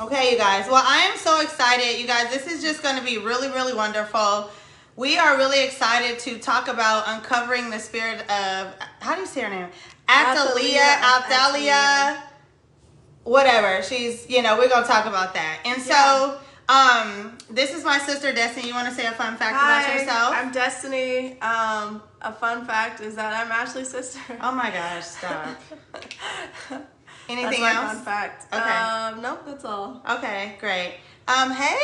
Okay, you guys. Well, I am so excited, you guys. This is just going to be really, really wonderful. We are really excited to talk about uncovering the spirit of how do you say her name? Atalia, Atalia, whatever. She's, you know, we're gonna talk about that. And so, um, this is my sister Destiny. You want to say a fun fact Hi, about yourself? I'm Destiny. Um, a fun fact is that I'm Ashley's sister. oh my gosh! Stop. Anything that's else? Fun fact. Okay. Um, nope, that's all. Okay, great. Um, hey,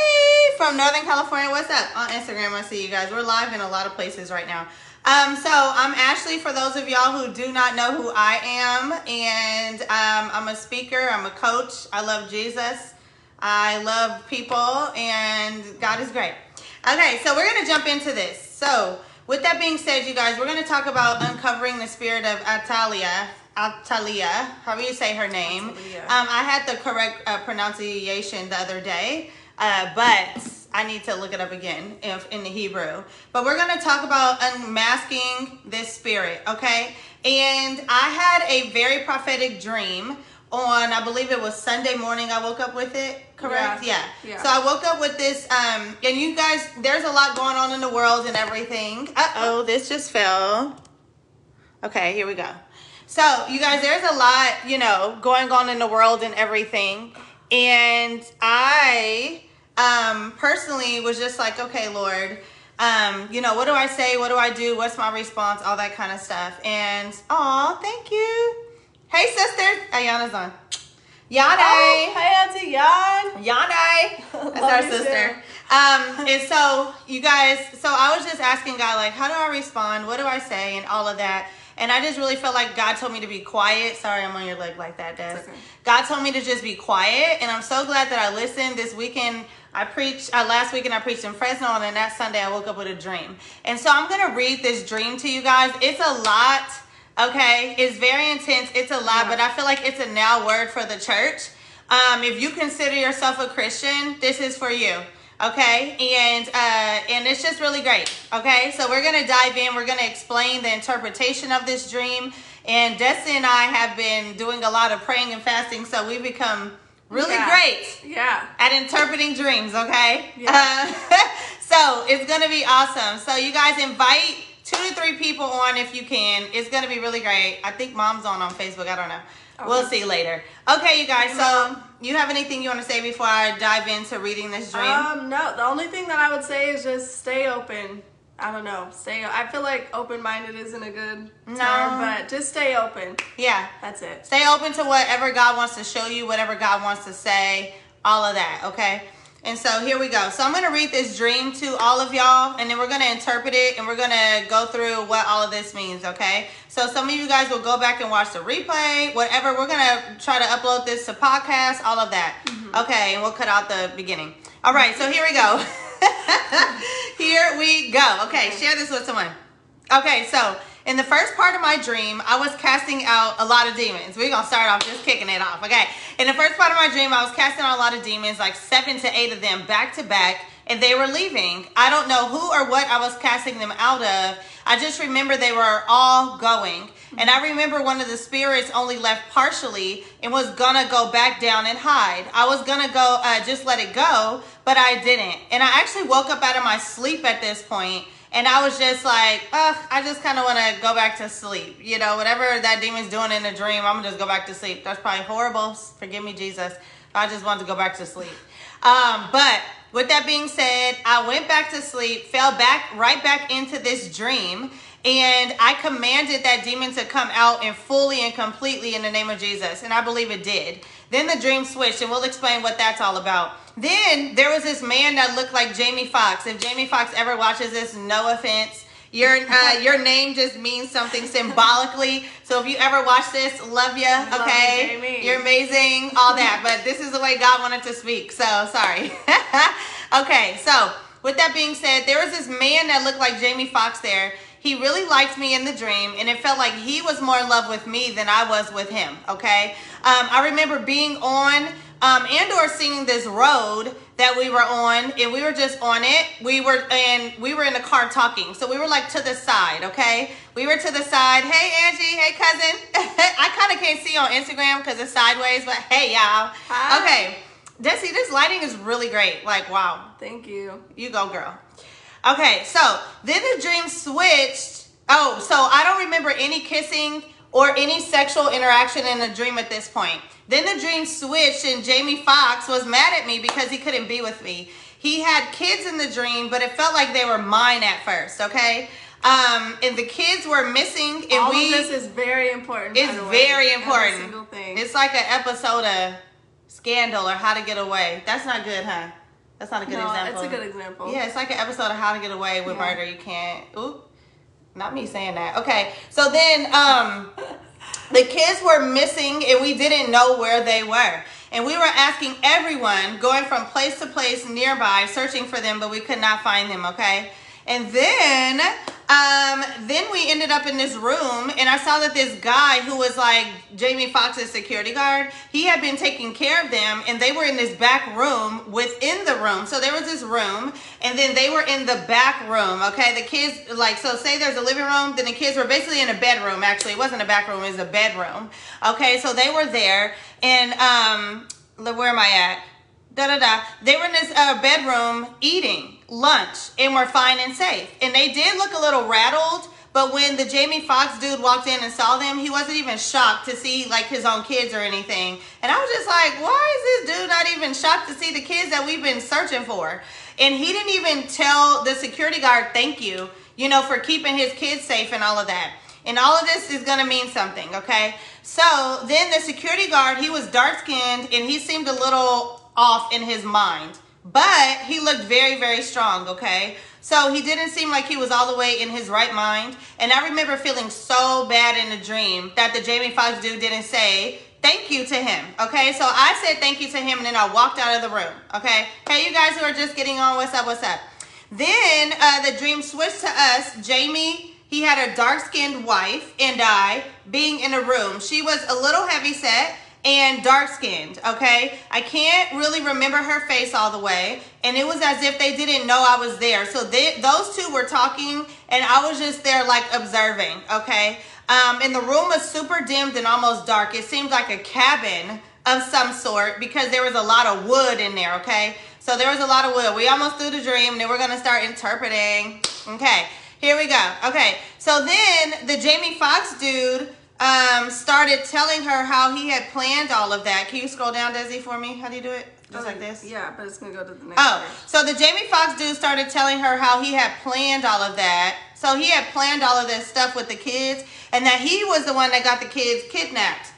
from Northern California, what's up? On Instagram, I see you guys. We're live in a lot of places right now. Um, so I'm Ashley. For those of y'all who do not know who I am, and um, I'm a speaker. I'm a coach. I love Jesus. I love people, and God is great. Okay, so we're gonna jump into this. So with that being said, you guys, we're gonna talk about uncovering the spirit of Atalia. Atalia, however you say her name. Um, I had the correct uh, pronunciation the other day, uh, but I need to look it up again if, in the Hebrew. But we're going to talk about unmasking this spirit, okay? And I had a very prophetic dream on, I believe it was Sunday morning. I woke up with it, correct? Yeah. Yeah. Yeah. So I woke up with this, um, and you guys, there's a lot going on in the world and everything. Uh oh, this just fell. Okay, here we go. So, you guys, there's a lot, you know, going on in the world and everything. And I um personally was just like, okay, Lord, um, you know, what do I say? What do I do? What's my response? All that kind of stuff. And oh, thank you. Hey sisters. Ayana's on. Yane. Oh, hi, Auntie Yan. Yane. That's our sister. Um, and so you guys, so I was just asking God, like, how do I respond? What do I say? And all of that. And I just really felt like God told me to be quiet. Sorry, I'm on your leg like that, Des. Okay. God told me to just be quiet. And I'm so glad that I listened. This weekend, I preached, uh, last weekend, I preached in Fresno. And then that Sunday, I woke up with a dream. And so I'm going to read this dream to you guys. It's a lot. Okay, it's very intense. It's a lot, Yeah. but I feel like it's a now word for the church. Um, if you consider yourself a Christian, this is for you. Okay, and uh, and it's just really great. Okay, so we're gonna dive in. We're gonna explain the interpretation of this dream. And Destiny and I have been doing a lot of praying and fasting, so we've become really Yeah. great Yeah. at interpreting dreams, okay? Yeah. Uh, so it's gonna be awesome. So you guys invite two to three people on if you can. It's gonna be really great. I think mom's on on Facebook. I don't know. We'll Okay. see later. Okay, you guys. So. You have anything you want to say before I dive into reading this dream? Um, no, the only thing that I would say is just stay open. I don't know. Stay. I feel like open-minded isn't a good No. term, but just stay open. yeah. That's it. Stay open to whatever God wants to show you, whatever God wants to say, all of that, okay? And so here we go. So I'm going to read this dream to all of y'all, and then we're going to interpret it, and we're going to go through what all of this means, okay? So some of you guys will go back and watch the replay, whatever. We're going to try to upload this to podcast, all of that. Mm-hmm. Okay, and we'll cut out the beginning. All right, so here we go. here we go. Okay, share this with someone. Okay, so in the first part of my dream, I was casting out a lot of demons. We're gonna start off just kicking it off. Okay. In the first part of my dream, I was casting out a lot of demons, like seven to eight of them back to back, and they were leaving. I don't know who or what I was casting them out of. I just remember they were all going. And I remember one of the spirits only left partially and was gonna go back down and hide. I was gonna go, uh, just let it go, but I didn't. And I actually woke up out of my sleep at this point and I was just like, ugh, I just kind of want to go back to sleep. You know, whatever that demon's doing in the dream, I'm going to just go back to sleep. That's probably horrible. Forgive me, Jesus. I just wanted to go back to sleep. Um, but with that being said, I went back to sleep, fell back right back into this dream, and I commanded that demon to come out and fully and completely in the name of Jesus. And I believe it did. Then the dream switched, and we'll explain what that's all about. Then there was this man that looked like Jamie Foxx. If Jamie Foxx ever watches this, no offense. Your uh, your name just means something symbolically. So if you ever watch this, love you. Okay, Jamie. you're amazing. All that, but this is the way God wanted to speak. So sorry. okay, so with that being said, there was this man that looked like Jamie Foxx there. He really liked me in the dream, and it felt like he was more in love with me than I was with him. Okay, um, I remember being on um, and or seeing this road that we were on, and we were just on it. We were and we were in the car talking, so we were like to the side. Okay, we were to the side. Hey Angie, hey cousin. I kind of can't see on Instagram because it's sideways, but hey y'all. Hi. Okay. Desi, this lighting is really great. Like, wow. Thank you. You go, girl. Okay, so then the dream switched. Oh, so I don't remember any kissing or any sexual interaction in the dream at this point. Then the dream switched, and Jamie Foxx was mad at me because he couldn't be with me. He had kids in the dream, but it felt like they were mine at first, okay? Um, and the kids were missing, and All we. of this is very important. It's by the way. very Every important. single thing. It's like an episode of Scandal or How to Get Away. That's not good, huh? That's not a good no, example. it's a good example. Yeah, it's like an episode of How to Get Away with Yeah. murder. You can't. Oop. Not me saying that. Okay. So then um the kids were missing and we didn't know where they were. And we were asking everyone, going from place to place nearby, searching for them, but we could not find them, okay? And then um then we ended up in this room and I saw that this guy who was like Jamie Foxx's security guard, he had been taking care of them and they were in this back room within the room. So there was this room and then they were in the back room, okay? The kids like so say there's a living room, then the kids were basically in a bedroom actually. It wasn't a back room, it was a bedroom. Okay? So they were there and um where am I at? da da da. They were in this uh, bedroom eating lunch and were fine and safe. And they did look a little rattled, but when the Jamie Foxx dude walked in and saw them, he wasn't even shocked to see like his own kids or anything. And I was just like, why is this dude not even shocked to see the kids that we've been searching for? And he didn't even tell the security guard thank you, you know, for keeping his kids safe and all of that. And all of this is going to mean something, okay? So then the security guard, he was dark skinned and he seemed a little off in his mind, but he looked very, very strong, okay? So he didn't seem like he was all the way in his right mind. And I remember feeling so bad in the dream that the Jamie Foxx dude didn't say thank you to him, okay? So I said thank you to him and then I walked out of the room, okay? Hey, you guys who are just getting on, what's up, what's up? Then uh, the dream switched to us. Jamie he had a dark skinned wife and I being in a room. She was a little heavy set and dark skinned, okay? I can't really remember her face all the way. And it was as if they didn't know I was there. So they, those two were talking and I was just there like observing, okay? Um, and the room was super dimmed and almost dark. It seemed like a cabin of some sort because there was a lot of wood in there, okay? So there was a lot of wood. We almost threw the dream. Then we're going to start interpreting. Okay. Here we go. Okay, so then the Jamie Foxx dude um, started telling her how he had planned all of that. Can you scroll down, Desi, for me? How do you do it? Just like this? Yeah, but it's gonna go to the next. Oh, page. so the Jamie Foxx dude started telling her how he had planned all of that. So he had planned all of this stuff with the kids, and that he was the one that got the kids kidnapped,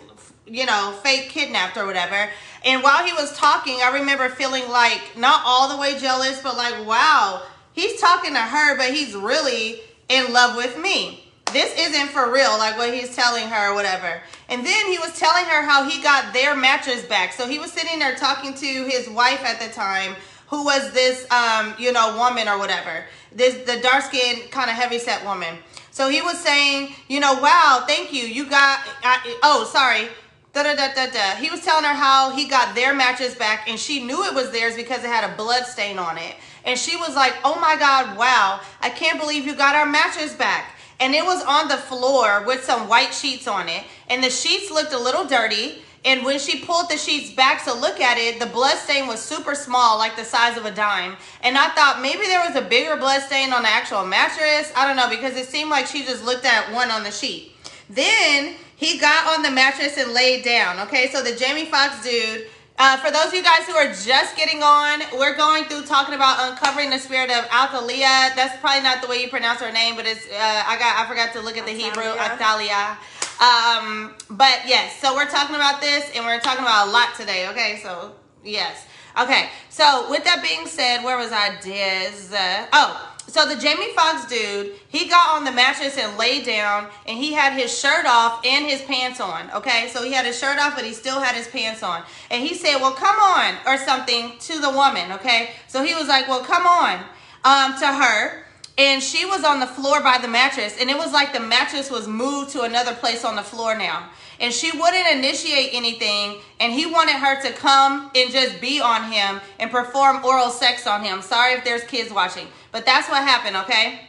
you know, fake kidnapped or whatever. And while he was talking, I remember feeling like not all the way jealous, but like, wow, he's talking to her, but he's really in love with me. This isn't for real, like what he's telling her or whatever. And then he was telling her how he got their mattress back. So he was sitting there talking to his wife at the time, who was this, um, you know, woman or whatever. This the dark skinned, kind of heavy set woman. So he was saying, you know, wow, thank you. You got, I, oh, sorry. Da, da, da, da, da. He was telling her how he got their mattress back and she knew it was theirs because it had a blood stain on it. And she was like, oh my God, wow, I can't believe you got our mattress back. And it was on the floor with some white sheets on it. And the sheets looked a little dirty. And when she pulled the sheets back to look at it, the blood stain was super small, like the size of a dime. And I thought maybe there was a bigger blood stain on the actual mattress. I don't know, because it seemed like she just looked at one on the sheet. Then he got on the mattress and laid down. Okay, so the Jamie Foxx dude. Uh, for those of you guys who are just getting on, we're going through talking about uncovering the spirit of Athalia. That's probably not the way you pronounce her name, but it's uh, I got I forgot to look at the Hebrew Athalia. Athalia. Um, but yes, so we're talking about this, and we're talking about a lot today. Okay, so yes, okay. So with that being said, where was I? Diz. Uh, oh, so the Jamie Foxx dude, he got on the mattress and laid down, and he had his shirt off and his pants on. Okay, so he had his shirt off, but he still had his pants on. And he said, "Well, come on," or something to the woman. Okay, so he was like, "Well, come on," um, to her. And she was on the floor by the mattress, and it was like the mattress was moved to another place on the floor now. And she wouldn't initiate anything, and he wanted her to come and just be on him and perform oral sex on him. Sorry if there's kids watching, but that's what happened, okay?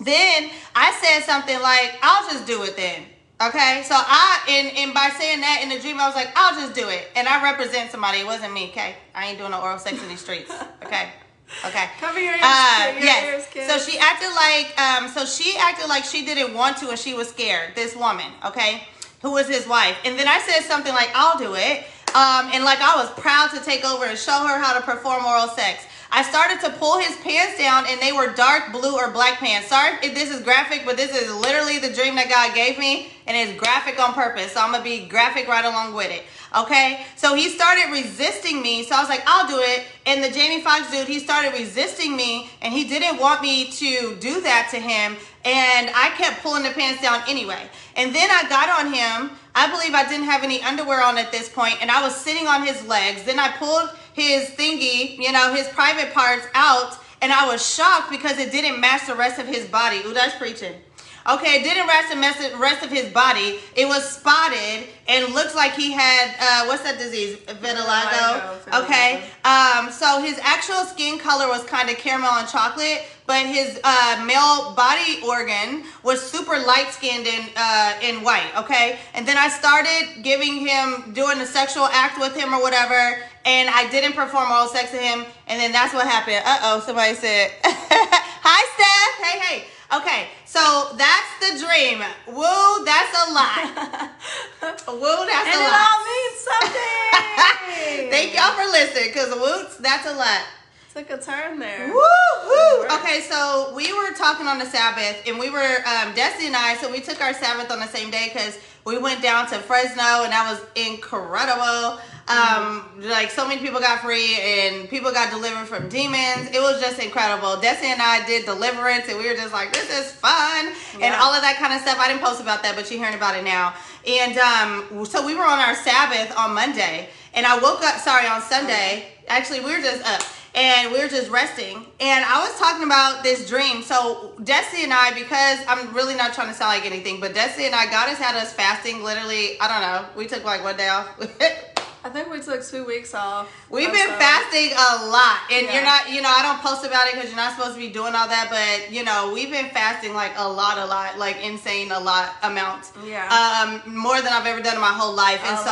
Then I said something like, I'll just do it then. Okay, so I and and by saying that in the dream, I was like, I'll just do it, and I represent somebody. It wasn't me. Okay, I ain't doing no oral sex in these streets. Okay. Okay. Cover your ears. Uh, your yes. ears. So she acted like um so she acted like she didn't want to and she was scared. This woman, okay, who was his wife. And then I said something like, "I'll do it." Um and like I was proud to take over and show her how to perform oral sex. I started to pull his pants down and they were dark blue or black pants. Sorry if this is graphic, but this is literally the dream that God gave me and it's graphic on purpose. So I'm to be graphic right along with it. Okay? So he started resisting me. So I was like, I'll do it. And the Jamie Foxx dude, he started resisting me and he didn't want me to do that to him. And I kept pulling the pants down anyway. And then I got on him. I believe I didn't have any underwear on at this point, and I was sitting on his legs. Then I pulled his thingy, you know, his private parts out, and I was shocked because it didn't match the rest of his body. Ooh, that's preaching. Okay, it didn't match the rest of his body. It was spotted and looks like he had uh, what's that disease? Vitiligo. Vitiligo, Okay. Um, so his actual skin color was kind of caramel and chocolate, but his uh, male body organ was super light skinned and uh, in white. Okay, and then I started giving him doing a sexual act with him or whatever, and I didn't perform oral sex to him, and then that's what happened. Uh oh, somebody said, "Hi, Steph. Hey, hey." Okay, so that's the dream. Woo, that's a lot. Woo, that's and a it all means something. Thank y'all for listening, because woots, that's a lot. Took a turn there. Woo-hoo. Okay, so we were talking on the Sabbath, and we were um, Destiny and I. So we took our Sabbath on the same day because we went down to Fresno, and that was incredible. Um, like so many people got free, and people got delivered from demons. It was just incredible. Destiny and I did deliverance, and we were just like, "This is fun," and all of that kind of stuff. I didn't post about that, but you're hearing about it now. And um, so we were on our Sabbath on Monday, and I woke up. Sorry, on Sunday. Actually, we were just up and we were just resting. And I was talking about this dream. So Destiny and I, because I'm really not trying to sound like anything, but Destiny and I, God has had us fasting. Literally, I don't know. We took like one day off. I think we took two weeks off. We've been so. fasting a lot, and Yeah. you're not, you know, I don't post about it because you're not supposed to be doing all that, but you know, we've been fasting like a lot, a lot, like insane, a lot amount. Yeah. Um, more than I've ever done in my whole life, and A so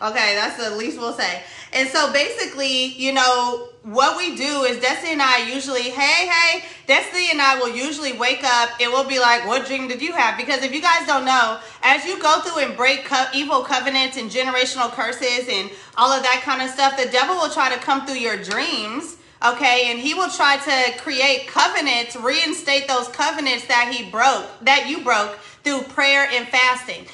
lot. okay, that's the least we'll say. And so basically, you know, what we do is Destiny and I usually, hey, hey, Destiny and I will usually wake up and we'll be like, what dream did you have? Because if you guys don't know, as you go through and break co- evil covenants and generational curses and all of that kind of stuff, the devil will try to come through your dreams. Okay, and he will try to create covenants, reinstate those covenants that he broke, that you broke through prayer and fasting.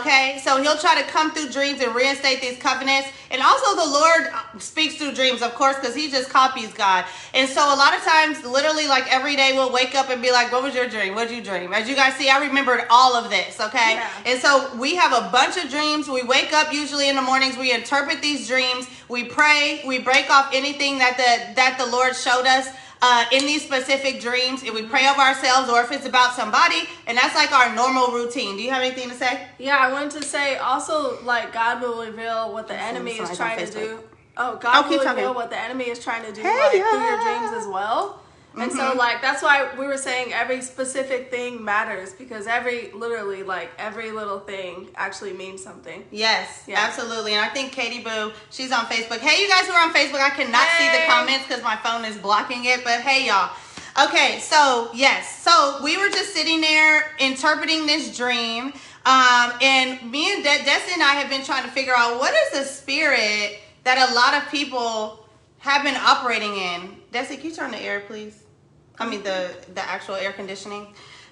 Okay, so he'll try to come through dreams and reinstate these covenants. And also, the Lord speaks through dreams, of course, because he just copies God. And so, a lot of times, literally, like every day, we'll wake up and be like, What was your dream? What did you dream? As you guys see, I remembered all of this. Okay, Yeah. and so we have a bunch of dreams. We wake up usually in the mornings. We interpret these dreams. We pray. We break off anything that the that the Lord showed us uh, in these specific dreams. And we pray over ourselves, or if it's about somebody, and that's like our normal routine. Do you have anything to say? Yeah, I wanted to say also like God will reveal what the enemy is trying to do. Oh, God keep will talking. reveal what the enemy is trying to do Hey, like through your dreams as well. And Mm-hmm. so like that's why we were saying every specific thing matters because every literally like every little thing actually means something. Yes, Yeah. absolutely. And I think Katie Boo, she's on Facebook. Hey, you guys who are on Facebook, I cannot see the comments because my phone is blocking it. But hey, y'all. Okay, so yes, so we were just sitting there interpreting this dream, um, and me and De- Destiny and I have been trying to figure out what is the spirit that a lot of people have been operating in. Destiny, can you turn the air, please? I mean the the actual air conditioning,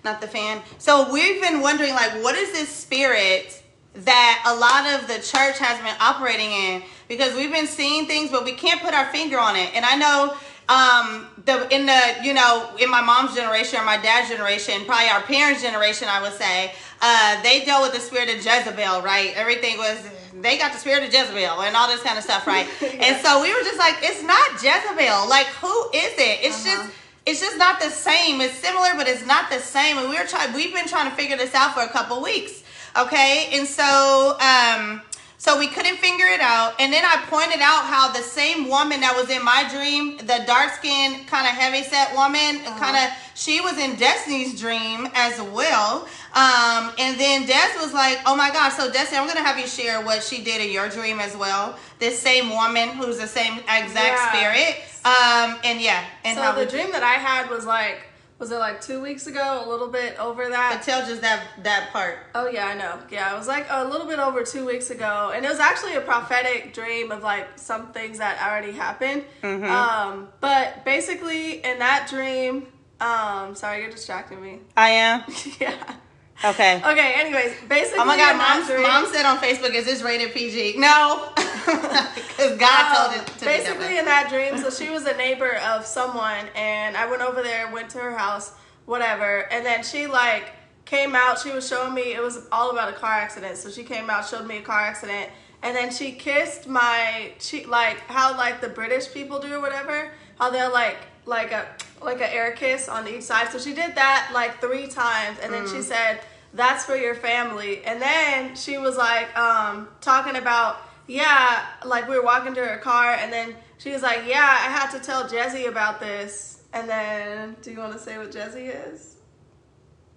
not the fan. So we've been wondering like what is this spirit that a lot of the church has been operating in because we've been seeing things but we can't put our finger on it. And I know um the in the you know in my mom's generation or my dad's generation, probably our parents' generation, I would say, uh, they dealt with the spirit of Jezebel, right? Everything was they got the spirit of Jezebel and all this kind of stuff, right? And so we were just like, it's not Jezebel. Like, who is it? It's Uh-huh. just it's just not the same. It's similar, but it's not the same. And we were trying. We've been trying to figure this out for a couple weeks. Okay, and so um, So we couldn't figure it out. And then I pointed out how the same woman that was in my dream, the dark skinned, kind of heavy set woman, uh-huh. kind of, she was in Destiny's dream as well. Um, and then Des was like, oh my gosh, so Destiny, I'm going to have you share what she did in your dream as well. This same woman who's the same exact yeah. spirit. Um, and yeah. And so the dream that I had was like, was it like two weeks ago? A little bit over that. But tell just that that part. Oh yeah, I know. Yeah, it was like a little bit over two weeks ago, and it was actually a prophetic dream of like some things that already happened. Mm-hmm. Um, but basically, in that dream, um, sorry, you're distracting me. I am. yeah. Okay. Okay. Anyways, basically. Oh my God, mom! Mom said on Facebook, "Is this rated PG?" No, because God um, told it to Basically, in that dream, so she was a neighbor of someone, and I went over there, went to her house, whatever, and then she like came out. She was showing me it was all about a car accident. So she came out, showed me a car accident, and then she kissed my cheek, like how like the British people do or whatever. How they're like like a like an air kiss on each side. So she did that like three times, and then mm. she said that's for your family. And then she was like um, talking about, yeah, like we were walking to her car, and then she was like, yeah, I had to tell Jesse about this. And then, do you want to say what Jesse is?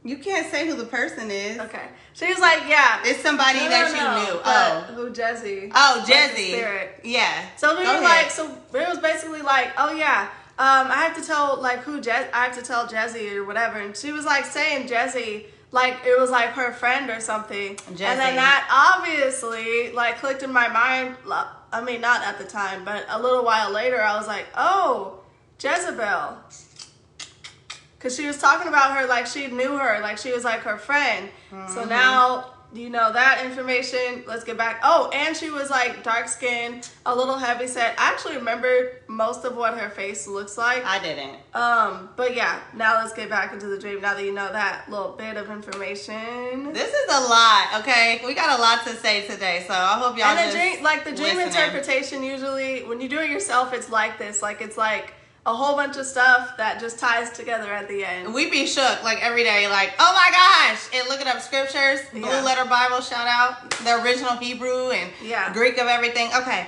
You can't say who the person is. Okay. She was like, yeah. It's somebody no, that no, you knew. Oh. Who Jesse. Oh, Jesse. Yeah. So we were like, so it was basically like, oh yeah, um, I have to tell like who Je- I have to tell Jesse or whatever. And she was like saying Jesse like it was like her friend or something. Jesse. And then that obviously like clicked in my mind. I mean, not at the time, but a little while later, I was like, oh, Jezebel. Because she was talking about her like she knew her, like she was like her friend. Mm-hmm. So now you know that information. Let's get back. Oh, and she was like dark skinned, a little heavy set. I actually remember most of what her face looks like. I didn't. Um, but yeah, now let's get back into the dream. Now that you know that little bit of information. This is a lot. Okay, we got a lot to say today, so I hope y'all. And the dream, like the dream listening. interpretation, usually when you do it yourself, it's like this. Like it's like a whole bunch of stuff that just ties together at the end. We be shook like every day, like, oh my gosh, and looking up scriptures, Blue. Letter Bible, shout out the original Hebrew and yeah. Greek of everything. Okay,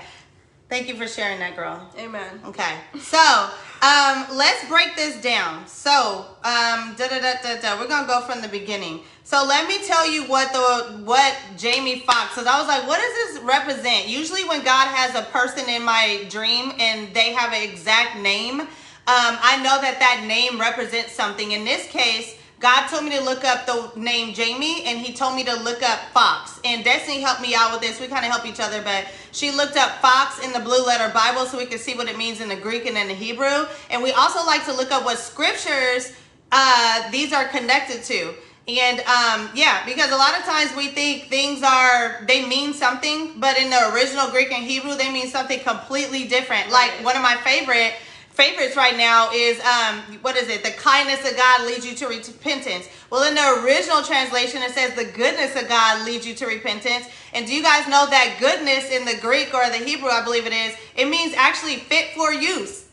thank you for sharing that, girl. Amen. Okay, so um, let's break this down. So um, da da da da da. We're gonna go from the beginning. So let me tell you what the what Jamie Foxx. Because I was like, what does this represent? Usually, when God has a person in my dream and they have an exact name, um, I know that that name represents something. In this case, God told me to look up the name Jamie, and He told me to look up Fox. And Destiny helped me out with this. We kind of help each other, but she looked up Fox in the Blue Letter Bible so we could see what it means in the Greek and in the Hebrew. And we also like to look up what scriptures uh, these are connected to. And um, yeah, because a lot of times we think things are they mean something, but in the original Greek and Hebrew they mean something completely different. Like one of my favorite favorites right now is um, what is it? The kindness of God leads you to repentance. Well, in the original translation, it says the goodness of God leads you to repentance. And do you guys know that goodness in the Greek or the Hebrew, I believe it is, it means actually fit for use.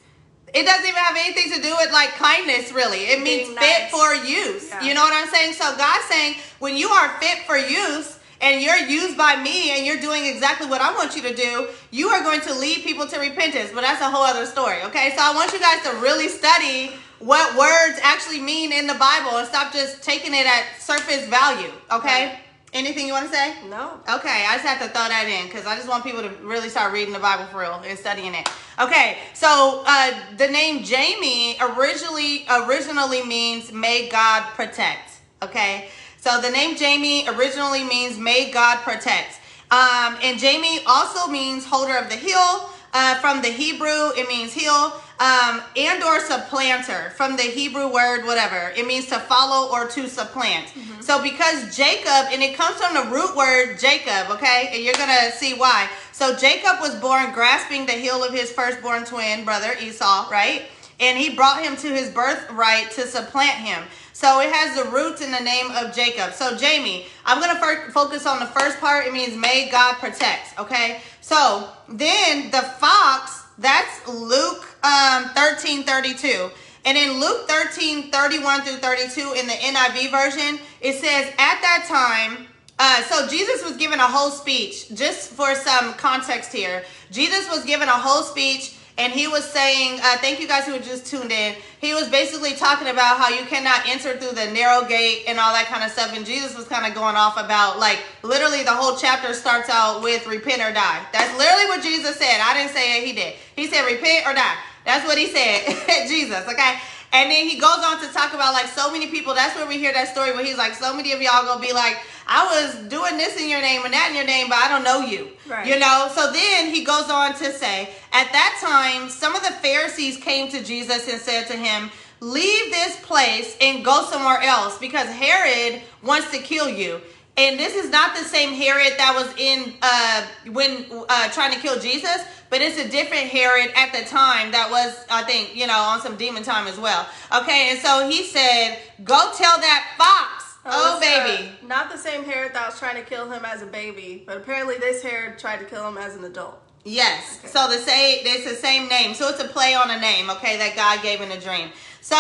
It doesn't even have anything to do with like kindness, really. It means Being fit for use. Yeah. You know what I'm saying? So God's saying when you are fit for use and you're used by me and you're doing exactly what I want you to do, you are going to lead people to repentance. But that's a whole other story. Okay. So I want you guys to really study what words actually mean in the Bible and stop just taking it at surface value. Okay. Right. Anything you want to say? No. Okay, I just have to throw that in because I just want people to really start reading the Bible for real and studying it. Okay, so uh, the name Jamie originally originally means "May God protect." Okay, so the name Jamie originally means "May God protect," um, and Jamie also means holder of the heel. Uh, from the Hebrew, it means heel um, and or supplanter from the Hebrew word whatever. It means to follow or to supplant. Mm-hmm. So because Jacob, and it comes from the root word Jacob, okay? And you're going to see why. So Jacob was born grasping the heel of his firstborn twin brother Esau, right? And he brought him to his birthright to supplant him. So it has the roots in the name of Jacob. So Jamie, I'm going to focus on the first part. It means may God protect, okay? So then the fox that's Luke um, 13 32. And in Luke 13 31 through 32, in the NIV version, it says, At that time, Uh, so Jesus was given a whole speech. Just for some context here, Jesus was given a whole speech and he was saying, uh, thank you guys who just tuned in. He was basically talking about how you cannot enter through the narrow gate and all that kind of stuff. And Jesus was kind of going off about, like, literally the whole chapter starts out with repent or die. That's literally what Jesus said. I didn't say it, he did. He said, repent or die. That's what he said, Jesus, okay? And then he goes on to talk about like so many people. That's where we hear that story where he's like, so many of y'all gonna be like, I was doing this in your name and that in your name, but I don't know you. Right. You know? So then he goes on to say, at that time, some of the Pharisees came to Jesus and said to him, Leave this place and go somewhere else because Herod wants to kill you. And this is not the same Herod that was in uh, when uh, trying to kill Jesus, but it's a different Herod at the time that was, I think, you know, on some demon time as well. Okay, and so he said, "Go tell that fox." Oh, oh baby. Uh, not the same Herod that was trying to kill him as a baby, but apparently this Herod tried to kill him as an adult. Yes. Okay. So the same, it's the same name. So it's a play on a name, okay, that God gave in a dream. So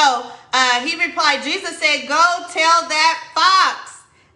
uh, he replied, Jesus said, "Go tell that fox."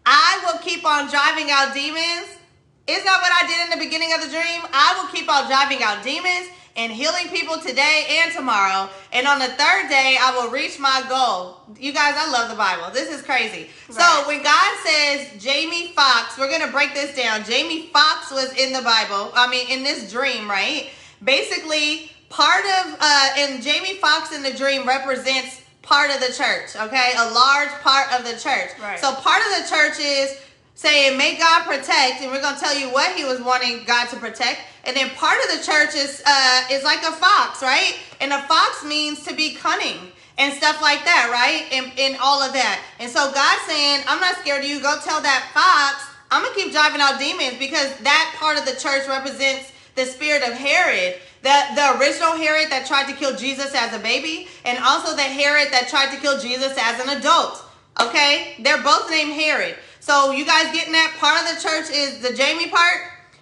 I will keep on driving out demons. Is that what I did in the beginning of the dream? I will keep on driving out demons and healing people today and tomorrow. And on the third day, I will reach my goal. You guys, I love the Bible. This is crazy. Right. So when God says Jamie Foxx, we're going to break this down. Jamie Foxx was in the Bible. I mean, in this dream, right? Basically, part of, uh, and Jamie Foxx in the dream represents part of the church, okay? A large part of the church. Right. So part of the church is saying, may God protect, and we're going to tell you what he was wanting God to protect. And then part of the church is, uh, is like a fox, right? And a fox means to be cunning and stuff like that, right? And, and all of that. And so God's saying, I'm not scared of you. Go tell that fox, I'm going to keep driving out demons because that part of the church represents the spirit of Herod. The, the original Herod that tried to kill Jesus as a baby, and also the Herod that tried to kill Jesus as an adult. Okay? They're both named Herod. So you guys getting that? Part of the church is the Jamie part.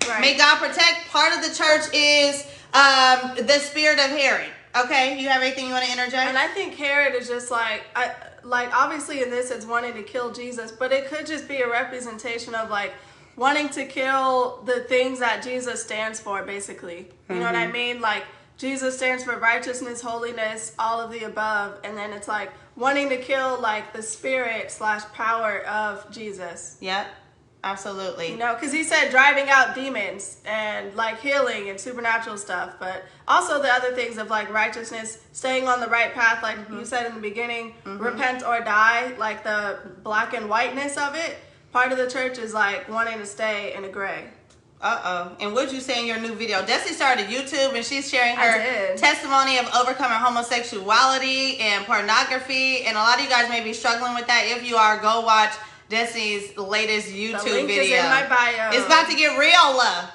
Right. May God protect. Part of the church is um, the spirit of Herod. Okay, you have anything you want to interject? And I think Herod is just like, I, like obviously in this it's wanting to kill Jesus, but it could just be a representation of like wanting to kill the things that Jesus stands for, basically. You mm-hmm. know what I mm-hmm. mean? Like, Jesus stands for righteousness, holiness, all of the above. And then it's like wanting to kill, like, the spirit slash power of Jesus. Yep. Absolutely. You know, because he said driving out demons and like healing and supernatural stuff, but also the other things of like righteousness, staying on the right path, like mm-hmm. you said in the beginning, mm-hmm. repent or die, like the black and whiteness of it part of the church is like wanting to stay in the gray. Uh oh. And what'd you say in your new video? Destiny started YouTube and she's sharing her testimony of overcoming homosexuality and pornography. And a lot of you guys may be struggling with that. If you are, go watch Destiny's latest YouTube video. in my bio. It's about to get real, love.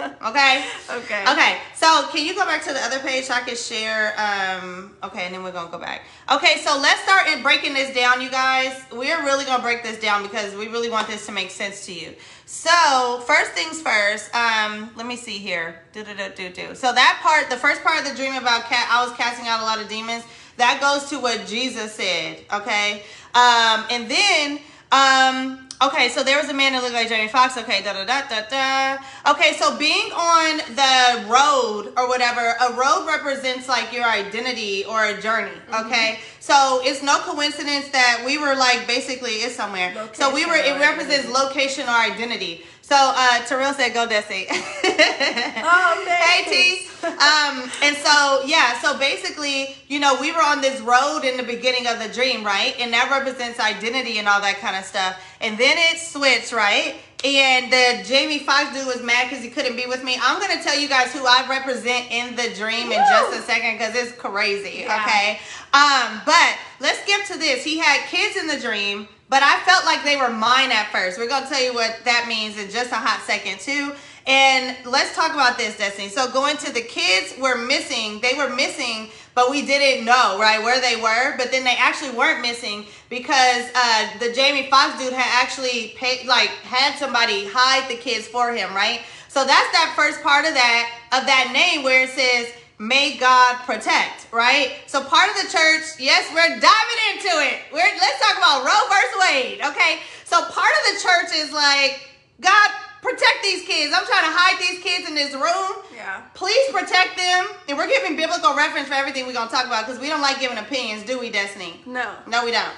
Okay. Okay. Okay. So can you go back to the other page so I can share? Um, okay, and then we're gonna go back. Okay, so let's start in breaking this down, you guys. We're really gonna break this down because we really want this to make sense to you. So first things first. Um, let me see here. Do do do do do. So that part, the first part of the dream about cat, I was casting out a lot of demons. That goes to what Jesus said. Okay. Um, and then um Okay, so there was a man that looked like Jamie Foxx. Okay, da da da da da. Okay, so being on the road or whatever, a road represents like your identity or a journey. Mm-hmm. Okay, mm-hmm. so it's no coincidence that we were like basically it's somewhere. Location so we were. It represents location or identity. So uh, Terrell said, "Go Desi." oh man. Hey T. Um, and so yeah, so basically, you know, we were on this road in the beginning of the dream, right? And that represents identity and all that kind of stuff. And then it switched, right? And the Jamie Foxx dude was mad because he couldn't be with me. I'm gonna tell you guys who I represent in the dream Woo! in just a second because it's crazy. Yeah. Okay. Um, but let's get to this. He had kids in the dream but I felt like they were mine at first. We're going to tell you what that means in just a hot second, too. And let's talk about this, Destiny. So going to the kids were missing. They were missing, but we didn't know, right, where they were. But then they actually weren't missing because uh, the Jamie Foxx dude had actually paid, like, had somebody hide the kids for him, right? So that's that first part of that, of that name where it says, may God protect, right? So part of the church, yes, we're diving into it. We're let's talk about Roe versus Wade, okay? So part of the church is like, God, protect these kids. I'm trying to hide these kids in this room. Yeah. Please protect them. And we're giving biblical reference for everything we're gonna talk about because we don't like giving opinions, do we, Destiny? No. No, we don't.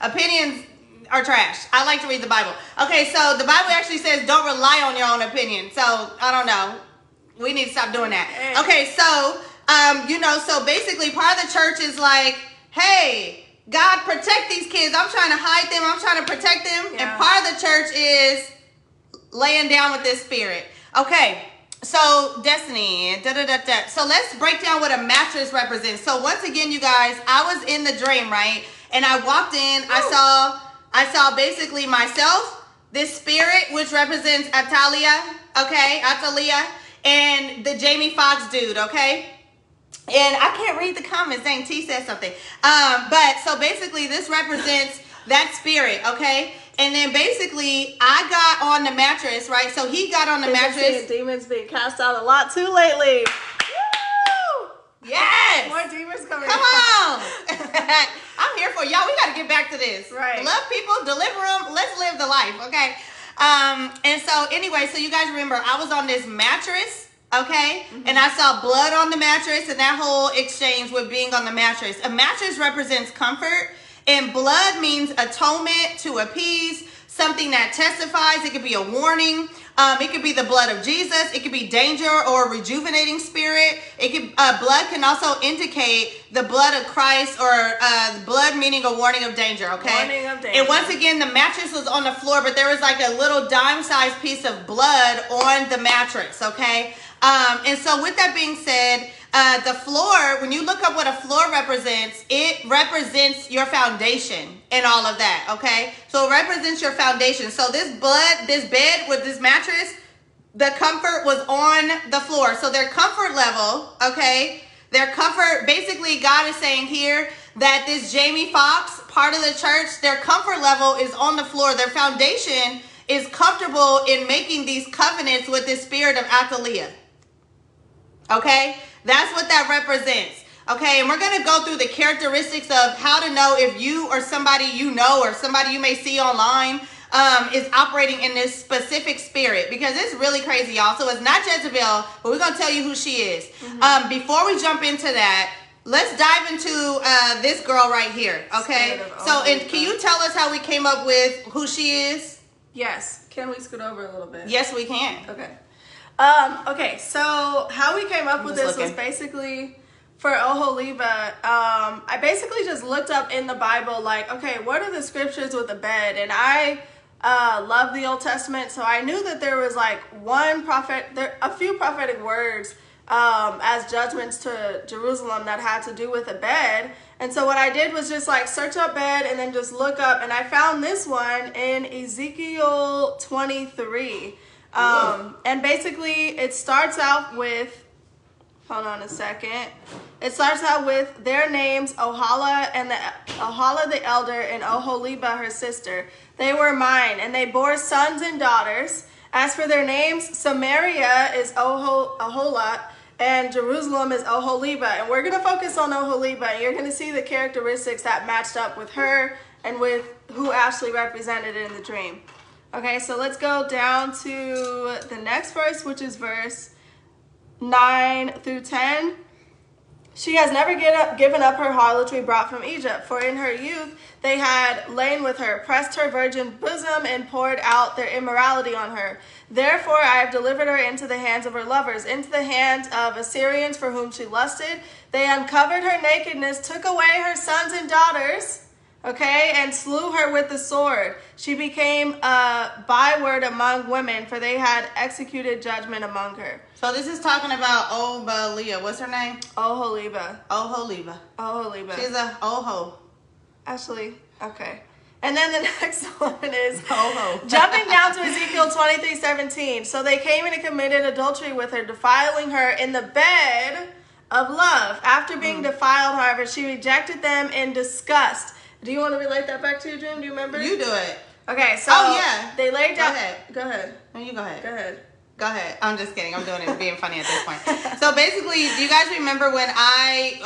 Opinions are trash. I like to read the Bible. Okay, so the Bible actually says don't rely on your own opinion. So I don't know. We need to stop doing that. Okay, so um, you know, so basically part of the church is like, hey, God protect these kids. I'm trying to hide them. I'm trying to protect them. And part of the church is laying down with this spirit. Okay, so destiny. Da, da, da, da. So let's break down what a mattress represents. So once again, you guys, I was in the dream, right? And I walked in. I saw, I saw basically myself, this spirit which represents Atalia. Okay, Atalia, and the Jamie Foxx dude. Okay. And I can't read the comments. Dang, T said something. Um, but so basically, this represents that spirit, okay? And then basically, I got on the mattress, right? So he got on the mattress. demons being cast out a lot too lately. Yes. More demons coming. Come on. I'm here for y'all. We got to get back to this. Right. Love people, deliver them. Let's live the life, okay? Um, and so anyway, so you guys remember I was on this mattress, okay? And I saw blood on the mattress and that whole exchange with being on the mattress. A mattress represents comfort and blood means atonement to appease, something that testifies. It could be a warning. Um, it could be the blood of Jesus. It could be danger or a rejuvenating spirit. It could uh, blood can also indicate the blood of Christ or uh, blood meaning a warning of danger. Okay. Warning of danger. And once again, the mattress was on the floor, but there was like a little dime-sized piece of blood on the mattress. Okay. Um, and so, with that being said, uh, the floor, when you look up what a floor represents, it represents your foundation and all of that. Okay. So, it represents your foundation. So, this blood, this bed with this mattress, the comfort was on the floor. So, their comfort level, okay, their comfort, basically, God is saying here that this Jamie Foxx, part of the church, their comfort level is on the floor. Their foundation is comfortable in making these covenants with the spirit of Athaliah. Okay? That's what that represents. Okay, and we're gonna go through the characteristics of how to know if you or somebody you know or somebody you may see online um, is operating in this specific spirit because it's really crazy, y'all. So it's not Jezebel, but we're gonna tell you who she is. Um, before we jump into that, let's dive into uh, this girl right here. Okay, so and can you tell us how we came up with who she is? Yes. Can we scoot over a little bit? Yes, we can. Okay. Um, okay, so how we came up with just this was basically for Oholibah, um, I basically just looked up in the Bible, like, okay, what are the scriptures with a bed? And I uh, love the Old Testament, so I knew that there was like one prophet, there a few prophetic words um, as judgments to Jerusalem that had to do with a bed. And so what I did was just like search up bed and then just look up, and I found this one in Ezekiel 23. Um, and basically, it starts out with Hold on a second. It starts out with their names, Ohala and the Ohala the elder and Oholibah her sister. They were mine, and they bore sons and daughters. As for their names, Samaria is Oho, Oholah, and Jerusalem is Oholibah. And we're gonna focus on Oholibah, and you're gonna see the characteristics that matched up with her and with who Ashley represented in the dream. Okay, so let's go down to the next verse, which is verse 9 through 10. She has never given up her harlotry brought from Egypt, for in her youth they had lain with her, pressed her virgin bosom, and poured out their immorality on her. Therefore I have delivered her into the hands of her lovers, into the hands of Assyrians for whom she lusted. They uncovered her nakedness, took away her sons and daughters, okay, and slew her with the sword. She became a byword among women, for they had executed judgment among her. So this is talking about Obalia. What's her name? Oholibah. Oholibah. Oholibah. She's a oho. Ashley. Okay. And then the next one is Oho. jumping down to Ezekiel 23 17. So they came and committed adultery with her, defiling her in the bed of love. After being hmm. defiled, however, she rejected them in disgust. Do you want to relate that back to your dream? Do you remember? You do it. Okay, so Oh, yeah. they laid Go down. ahead. Go ahead. No, you go ahead. Go ahead. Go ahead. I'm just kidding. I'm doing it being funny at this point. So basically, do you guys remember when I,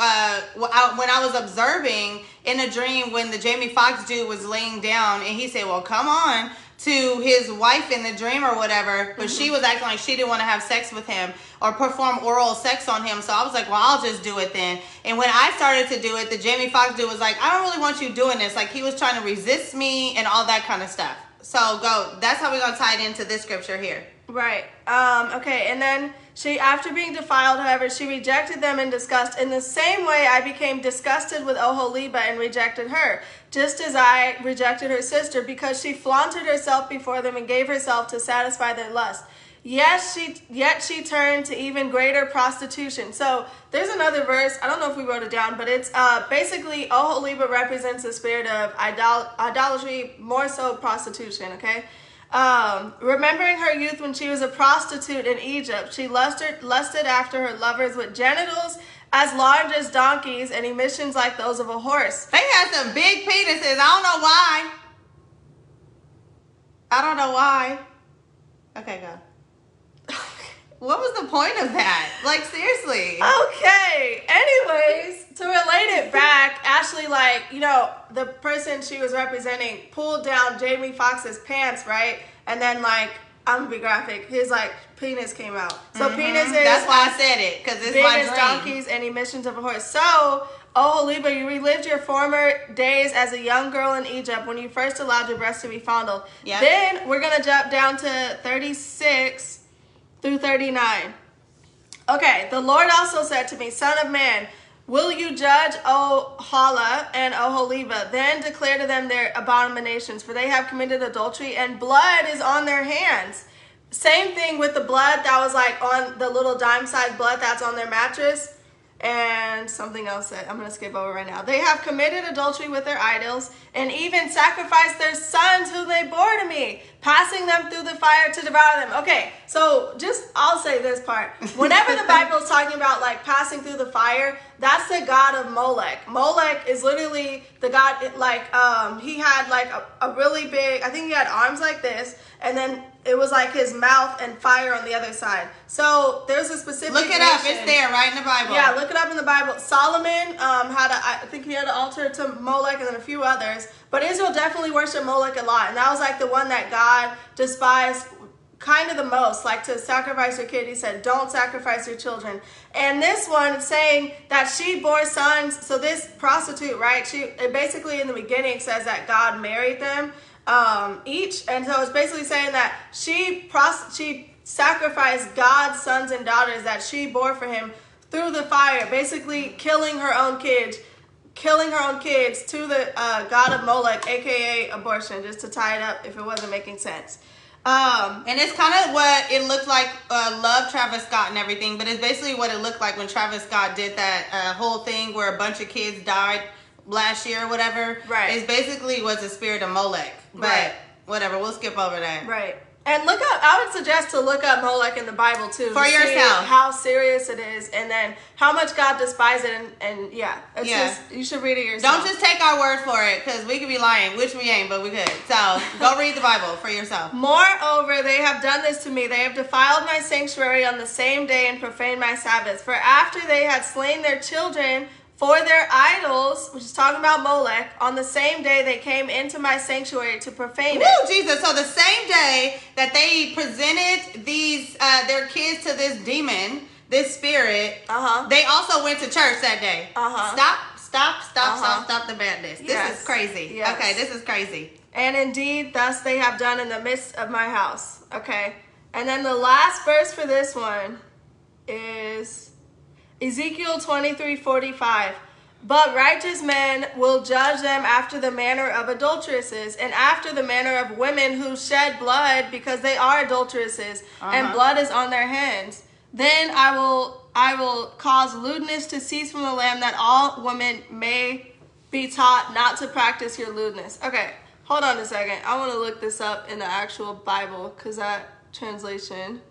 uh, when I was observing in a dream when the Jamie Foxx dude was laying down and he said, "Well, come on." To his wife in the dream or whatever, but mm-hmm. she was acting like she didn't want to have sex with him or perform oral sex on him. So I was like, well, I'll just do it then. And when I started to do it, the Jamie Foxx dude was like, I don't really want you doing this. Like he was trying to resist me and all that kind of stuff. So go. That's how we're gonna tie it into this scripture here. Right. Um, okay, and then she, after being defiled, however, she rejected them in disgust. In the same way, I became disgusted with Oholibah and rejected her, just as I rejected her sister, because she flaunted herself before them and gave herself to satisfy their lust. Yes, she yet she turned to even greater prostitution. So there's another verse. I don't know if we wrote it down, but it's uh, basically Oholibah represents the spirit of idol- idolatry, more so prostitution. Okay, um, remembering her youth when she was a prostitute in Egypt, she lusted, lusted after her lovers with genitals as large as donkeys and emissions like those of a horse. They had some big penises. I don't know why. I don't know why. Okay, go. What was the point of that? Like, seriously. Okay. Anyways, to relate it back, Ashley, like, you know, the person she was representing pulled down Jamie Foxx's pants, right? And then, like, I'm gonna be graphic. His like penis came out. So mm-hmm. penis is that's why I said it because it's dream. donkeys and emissions of a horse. So Oh, Liba, you relived your former days as a young girl in Egypt when you first allowed your breasts to be fondled. Yep. Then we're going to jump down to 36 through 39. Okay, the Lord also said to me, Son of man, will you judge Oholah and Oholibah? Then declare to them their abominations, for they have committed adultery, and blood is on their hands. Same thing with the blood that was like on the little dime sized blood that's on their mattress and something else that I'm going to skip over right now. They have committed adultery with their idols and even sacrificed their sons who they bore to me, passing them through the fire to devour them. Okay, so just I'll say this part. Whenever the Bible is talking about like passing through the fire, that's the god of Molech. Molech is literally the god like um he had like a, a really big I think he had arms like this and then it was like his mouth and fire on the other side. So there's a specific. Look it nation. up. It's there, right in the Bible. Yeah, look it up in the Bible. Solomon um, had a, I think he had an altar to Molech and then a few others. But Israel definitely worshiped Molech a lot, and that was like the one that God despised kind of the most, like to sacrifice your kid. He said, "Don't sacrifice your children." And this one saying that she bore sons. So this prostitute, right? She it basically in the beginning says that God married them um, each, and so it's basically saying that she pros- she sacrificed God's sons and daughters that she bore for him through the fire, basically killing her own kids, killing her own kids to the uh, god of Molech, aka abortion, just to tie it up if it wasn't making sense. Um, and it's kind of what it looked like. Uh, love Travis Scott and everything, but it's basically what it looked like when Travis Scott did that uh, whole thing where a bunch of kids died last year or whatever. Right. It basically was the spirit of Molech. But right. whatever, we'll skip over that. Right. And look up. I would suggest to look up Molech in the Bible too for yourself. How serious it is, and then how much God despises it, and, and yeah, yeah. Just, you should read it yourself. Don't just take our word for it, because we could be lying, which we ain't, but we could. So go read the Bible for yourself. Moreover, they have done this to me. They have defiled my sanctuary on the same day and profaned my Sabbaths. For after they had slain their children for their idols, which is talking about Molech, on the same day they came into my sanctuary to profane Woo, it. Jesus. So the same day that they presented these uh, their kids to this demon, this spirit, uh-huh. they also went to church that day. Uh-huh. Stop, stop, stop, uh-huh. stop, stop the madness. This yes. is crazy. Yes. Okay, this is crazy. And indeed, thus they have done in the midst of my house. Okay. And then the last verse for this one is Ezekiel 23 45. But righteous men will judge them after the manner of adulteresses, and after the manner of women who shed blood because they are adulteresses, uh-huh. and blood is on their hands. Then I will I will cause lewdness to cease from the land, that all women may be taught not to practice your lewdness. Okay, hold on a second. I want to look this up in the actual Bible because that translation,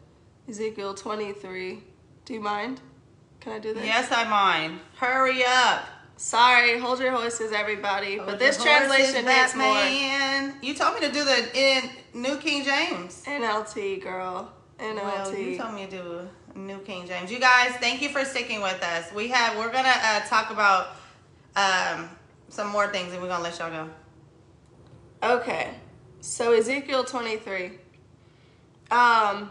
Ezekiel 23. Do you mind? Can I do this? Yes, I mind. Hurry up. Sorry, hold your horses, everybody. Hold but this translation hits more. You told me to do the in New King James. NLT, girl. Well, you told me to do New King James. You guys, thank you for sticking with us. We have we're gonna uh, talk about um, some more things, and we're gonna let y'all go. Okay, so Ezekiel 23. Um,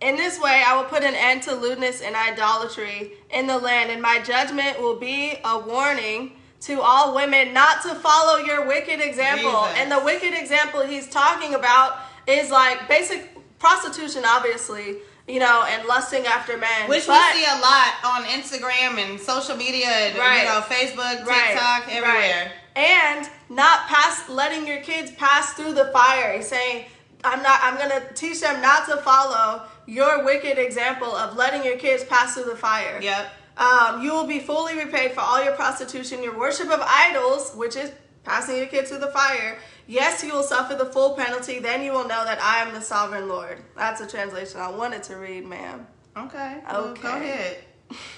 in this way, I will put an end to lewdness and idolatry in the land, and my judgment will be a warning to all women not to follow your wicked example. Jesus. And the wicked example he's talking about is like basic prostitution, obviously, you know, and lusting after men. Which But- we see a lot on Instagram and social media, and Right. you know, Facebook, Right, TikTok, everywhere. right. And not pass letting your kids pass through the fire. He's saying, I'm not I'm gonna teach them not to follow your wicked example of letting your kids pass through the fire. Yep. Um, you will be fully repaid for all your prostitution, your worship of idols, which is passing your kids through the fire. Yes, you will suffer the full penalty. Then you will know that I am the sovereign Lord. That's a translation I wanted to read, ma'am. Okay. well, Go ahead.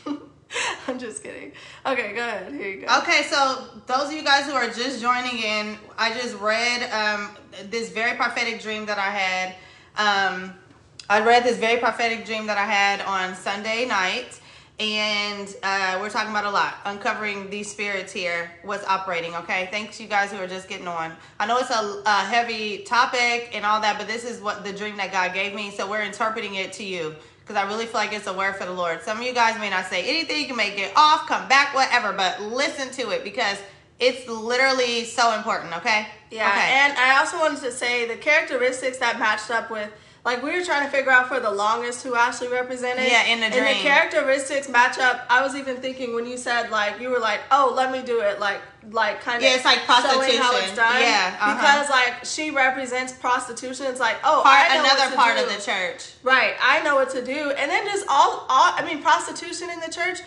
I'm just kidding. Okay, go ahead. Here you go. Okay, so those of you guys who are just joining in, I just read um, this very prophetic dream that I had. Um, I read this very prophetic dream that I had on Sunday night, and uh, we're talking about a lot, uncovering these spirits here, what's operating. Okay, thanks you guys who are just getting on. I know it's a, a heavy topic and all that, but this is what the dream that God gave me, so we're interpreting it to you because I really feel like it's a word for the Lord. Some of you guys may not say anything, you can make it off, come back, whatever, but listen to it because it's literally so important, okay? Yeah, Okay. and I also wanted to say the characteristics that matched up with, like we were trying to figure out for the longest who Ashley represented. Yeah, in the And the characteristics match up. I was even thinking when you said like you were like, oh, let me do it, like like kind of Yeah, it's like showing how prostitution. it's done. Yeah, uh-huh. because like she represents prostitution. It's like oh, part, another part do. of the church. Right, I know what to do. And then just all, all I mean, prostitution in the church.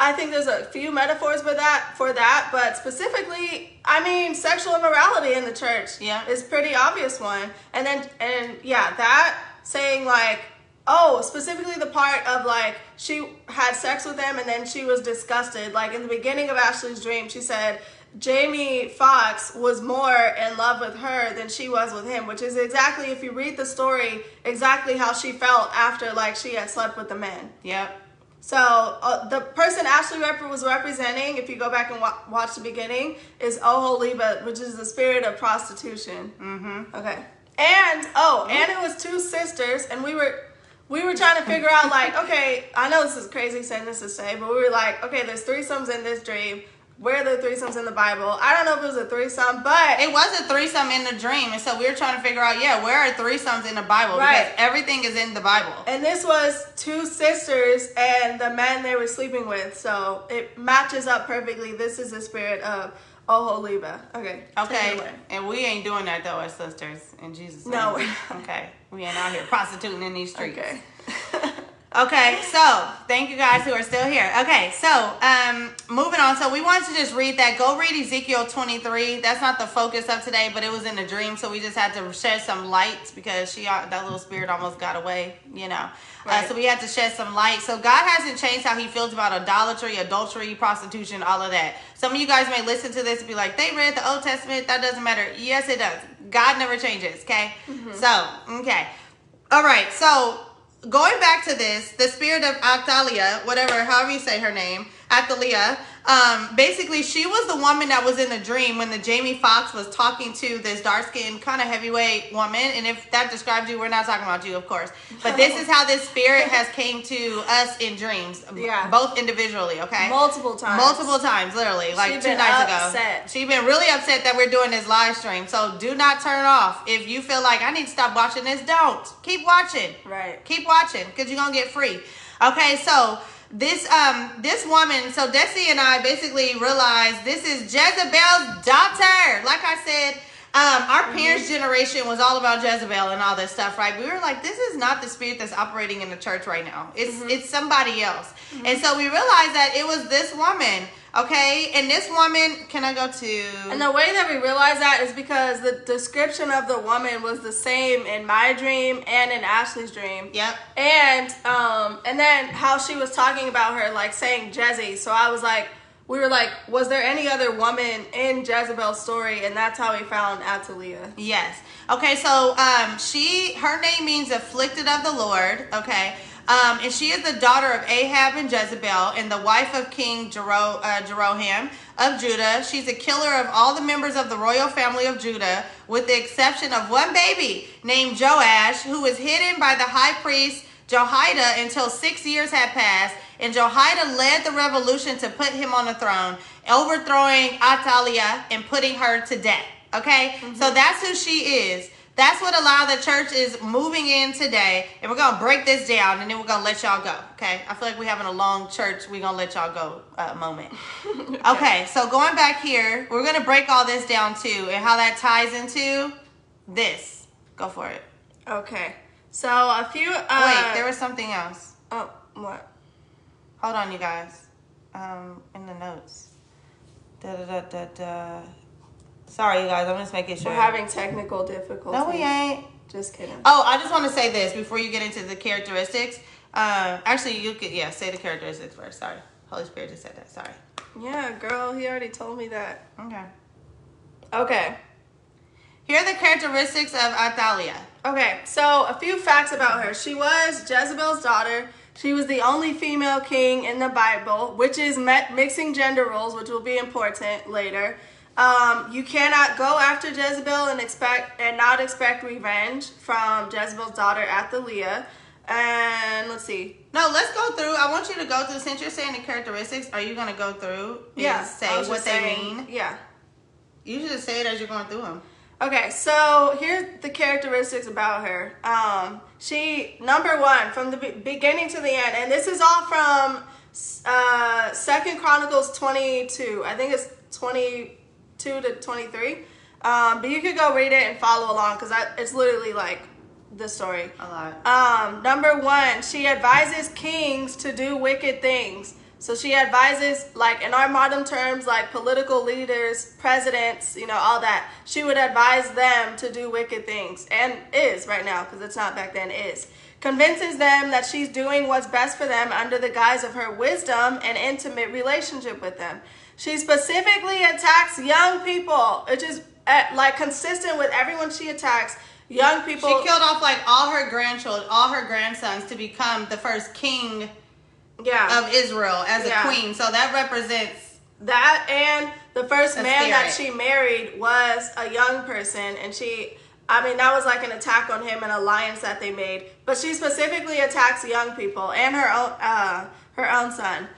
I think there's a few metaphors for that, for that, but specifically, I mean, sexual immorality in the church Yeah. is pretty obvious one. And then, and yeah, that saying like, oh, specifically the part of like she had sex with him and then she was disgusted. Like in the beginning of Ashley's dream, she said. Jamie Foxx was more in love with her than she was with him, which is exactly if you read the story, exactly how she felt after like she had slept with the man. Yep. So uh, the person Ashley Rep was representing, if you go back and wa- watch the beginning, is Oholibah, which is the spirit of prostitution. Mm-hmm. Okay. And oh, and it was two sisters, and we were we were trying to figure out like, okay, I know this is crazy saying this to say, but we were like, okay, there's threesomes in this dream. Where are the threesomes in the Bible? I don't know if it was a threesome, but It was a threesome in the dream, and so we were trying to figure out, yeah, where are threesomes in the Bible? Right. Because everything is in the Bible. And this was two sisters and the man they were sleeping with. So it matches up perfectly. This is the spirit of Oholibah. Okay. Okay, and we ain't doing that though as sisters in Jesus' name. No. Okay, we ain't out here prostituting in these streets. Okay. Okay, so thank you guys who are still here. Okay, so um, moving on. So we wanted to just read that. Go read Ezekiel 23. That's not the focus of today, but it was in a dream, so we just had to shed some light because she uh, that little spirit almost got away, you know. Uh, Right. so we had to shed some light. So God hasn't changed how He feels about idolatry, adultery, prostitution, all of that. Some of you guys may listen to this and be like, "They read the Old Testament. That doesn't matter." Yes, it does. God never changes. Okay. So okay. All right. So going back to this, the spirit of Atalia, whatever, however you say her name, Atalia, um, basically she was the woman that was in the dream when the Jamie Foxx was talking to this dark skinned, kind of heavyweight woman. And if that describes you, we're not talking about you, of course. But this is how this spirit has came to us in dreams, Yeah. both individually, okay? Multiple times. Multiple times, literally, like She two nights upset. ago. She's been really upset that we're doing this live stream. So do not turn off. If you feel like I need to stop watching this, don't. Keep watching. Right. Keep watching because you're gonna get free. Okay, so this um this woman, so Desi and I basically realized this is Jezebel's daughter. Like I said, um, our parents' generation was all about Jezebel and all this stuff, right? We were like, this is not the spirit that's operating in the church right now. It's it's somebody else. And so we realized that it was this woman. Okay, and this woman, can I go to? And the way that we realize that is because the description of the woman was the same in my dream and in Ashley's dream. Yep. And um and then how she was talking about her like saying Jezzy. So I was like, we were like, was there any other woman in Jezebel's story? And that's how we found Atalia. Yes. Okay, so um, she her name means afflicted of the Lord. Okay. Um, and she is the daughter of Ahab and Jezebel and the wife of King Jero, uh, Jeroham of Judah. She's a killer of all the members of the royal family of Judah, with the exception of one baby named Joash, who was hidden by the high priest Jehoiada until six years had passed. And Jehoiada led the revolution to put him on the throne, overthrowing Athaliah and putting her to death. Okay? Mm-hmm. So that's who she is. That's what a lot of the church is moving in today. And we're going to break this down and then we're going to let y'all go. Okay. I feel like we're having a long church. We're going to let y'all go uh, moment. okay. okay. So going back here, we're going to break all this down too and how that ties into this. Go for it. Okay. So a few. Uh, Wait, there was something else. Oh, what? Hold on, you guys. Um, in the notes. Da da da da da. Sorry, you guys. I'm just making sure. We're having technical difficulties. No, we ain't. Just kidding. Oh, I just want to say this before you get into the characteristics. Um, actually, you could yeah say the characteristics first. Sorry, Holy Spirit just said that. Sorry. Yeah, girl, he already told me that. Okay. Okay. Here are the characteristics of Athaliah. Okay, so a few facts about her. She was Jezebel's daughter. She was the only female king in the Bible, which is met mixing gender roles, which will be important later. Um, you cannot go after Jezebel and expect and not expect revenge from Jezebel's daughter Athaliah. And let's see. No, let's go through. I want you to go through. Since you're saying the characteristics, are you going to go through? yeah. Say what they saying, mean. Yeah. You should say it as you're going through them. Okay, so here's the characteristics about her. Um, she number one from the beginning to the end, and this is all from uh, Second Chronicles twenty two. I think it's twenty two to twenty three. Um, but you could go read it and follow along because it's literally like the story. A lot. Um, number one, she advises kings to do wicked things. So she advises, like in our modern terms, like political leaders, presidents, you know, all that. She would advise them to do wicked things, and is right now, because it's not back then, is. Convinces them that she's doing what's best for them under the guise of her wisdom and intimate relationship with them. She specifically attacks young people, which is at, like consistent with everyone she attacks. Young people. She killed off like all her grandchildren, all her grandsons to become the first king yeah. of Israel as yeah. a queen. So that represents that and the first man that she married was a young person and she I mean that was like an attack on him an alliance that they made. But she specifically attacks young people and her own uh, her own son.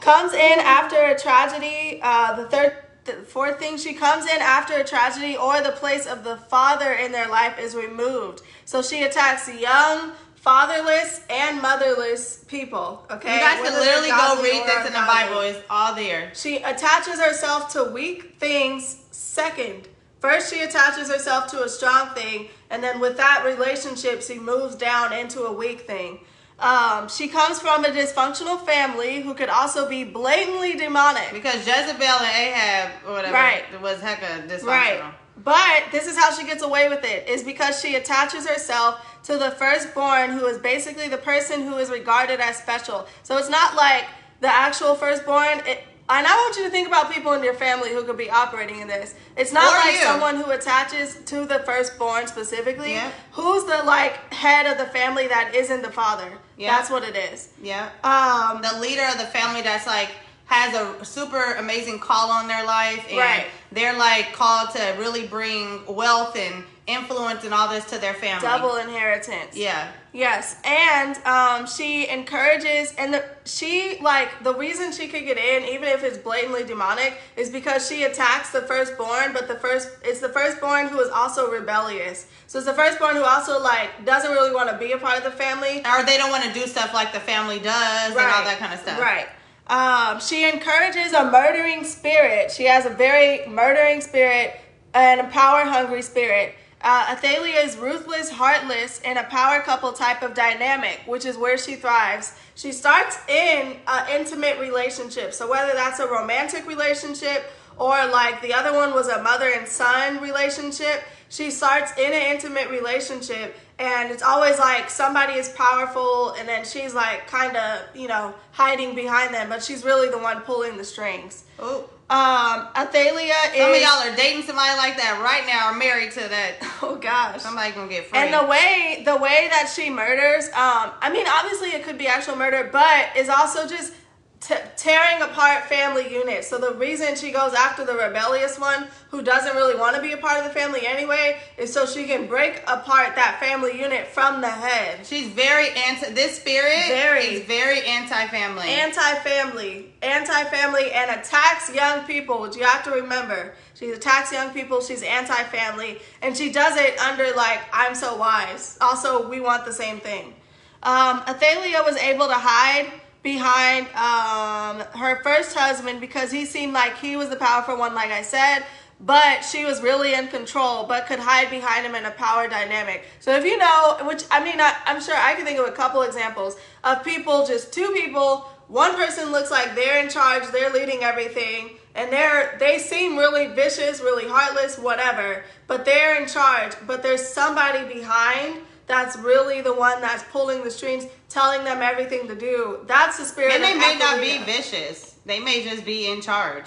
Comes in after a tragedy, uh, the third the fourth thing, she comes in after a tragedy or the place of the father in their life is removed. So she attacks young fatherless and motherless people. Okay, you guys can literally go read this in the Bible. It's all there. She attaches herself to weak things. Second, first she attaches herself to a strong thing, and then with that relationship, she moves down into a weak thing. Um, she comes from a dysfunctional family who could also be blatantly demonic. Because Jezebel and Ahab, or whatever, right. was hecka dysfunctional. Right. But this is how she gets away with it, is because she attaches herself to the firstborn, who is basically the person who is regarded as special. So it's not like the actual firstborn. It, and I want you to think about people in your family who could be operating in this. It's not or like you. someone who attaches to the firstborn specifically. Yeah. Who's the like head of the family that isn't the father? Yeah. That's what it is. Yeah. Um, the leader of the family that's like has a super amazing call on their life and right. they're like called to really bring wealth and influence and all this to their family. Double inheritance. Yeah. Yes, and um, she encourages, and the, she like the reason she could get in, even if it's blatantly demonic, is because she attacks the firstborn. But the first, it's the firstborn who is also rebellious. So it's the firstborn who also like doesn't really want to be a part of the family, or they don't want to do stuff like the family does, right. and all that kind of stuff. Right. Um, she encourages a murdering spirit. She has a very murdering spirit and a power hungry spirit. Uh, Athaliah is ruthless, heartless, and a power couple type of dynamic, which is where she thrives. She starts in an intimate relationship. So whether that's a romantic relationship or like the other one was a mother and son relationship. She starts in an intimate relationship and it's always like somebody is powerful and then she's like kind of, you know, hiding behind them, but she's really the one pulling the strings. Oh. Um, Athaliah is. Some of y'all are dating somebody like that right now or married to that. Oh gosh. Somebody gonna get free. And the way the way that she murders, um, I mean, obviously it could be actual murder, but is also just tearing apart family units. So the reason she goes after the rebellious one, who doesn't really want to be a part of the family anyway, is so she can break apart that family unit from the head. She's very anti. This spirit Very. is very anti-family. Anti-family, anti-family, and attacks young people, which you have to remember. She attacks young people. She's anti-family, and she does it under like I'm so wise. Also, we want the same thing. Um, Athaliah was able to hide behind um, her first husband because he seemed like he was the powerful one, like I said. But she was really in control, but could hide behind him in a power dynamic. So if you know, which I mean, I, I'm sure I can think of a couple examples of people, just two people. One person looks like they're in charge, they're leading everything, and they're they seem really vicious, really heartless, whatever. But they're in charge. But there's somebody behind that's really the one that's pulling the strings, telling them everything to do. That's the spirit. and they may not be vicious. They may just be in charge.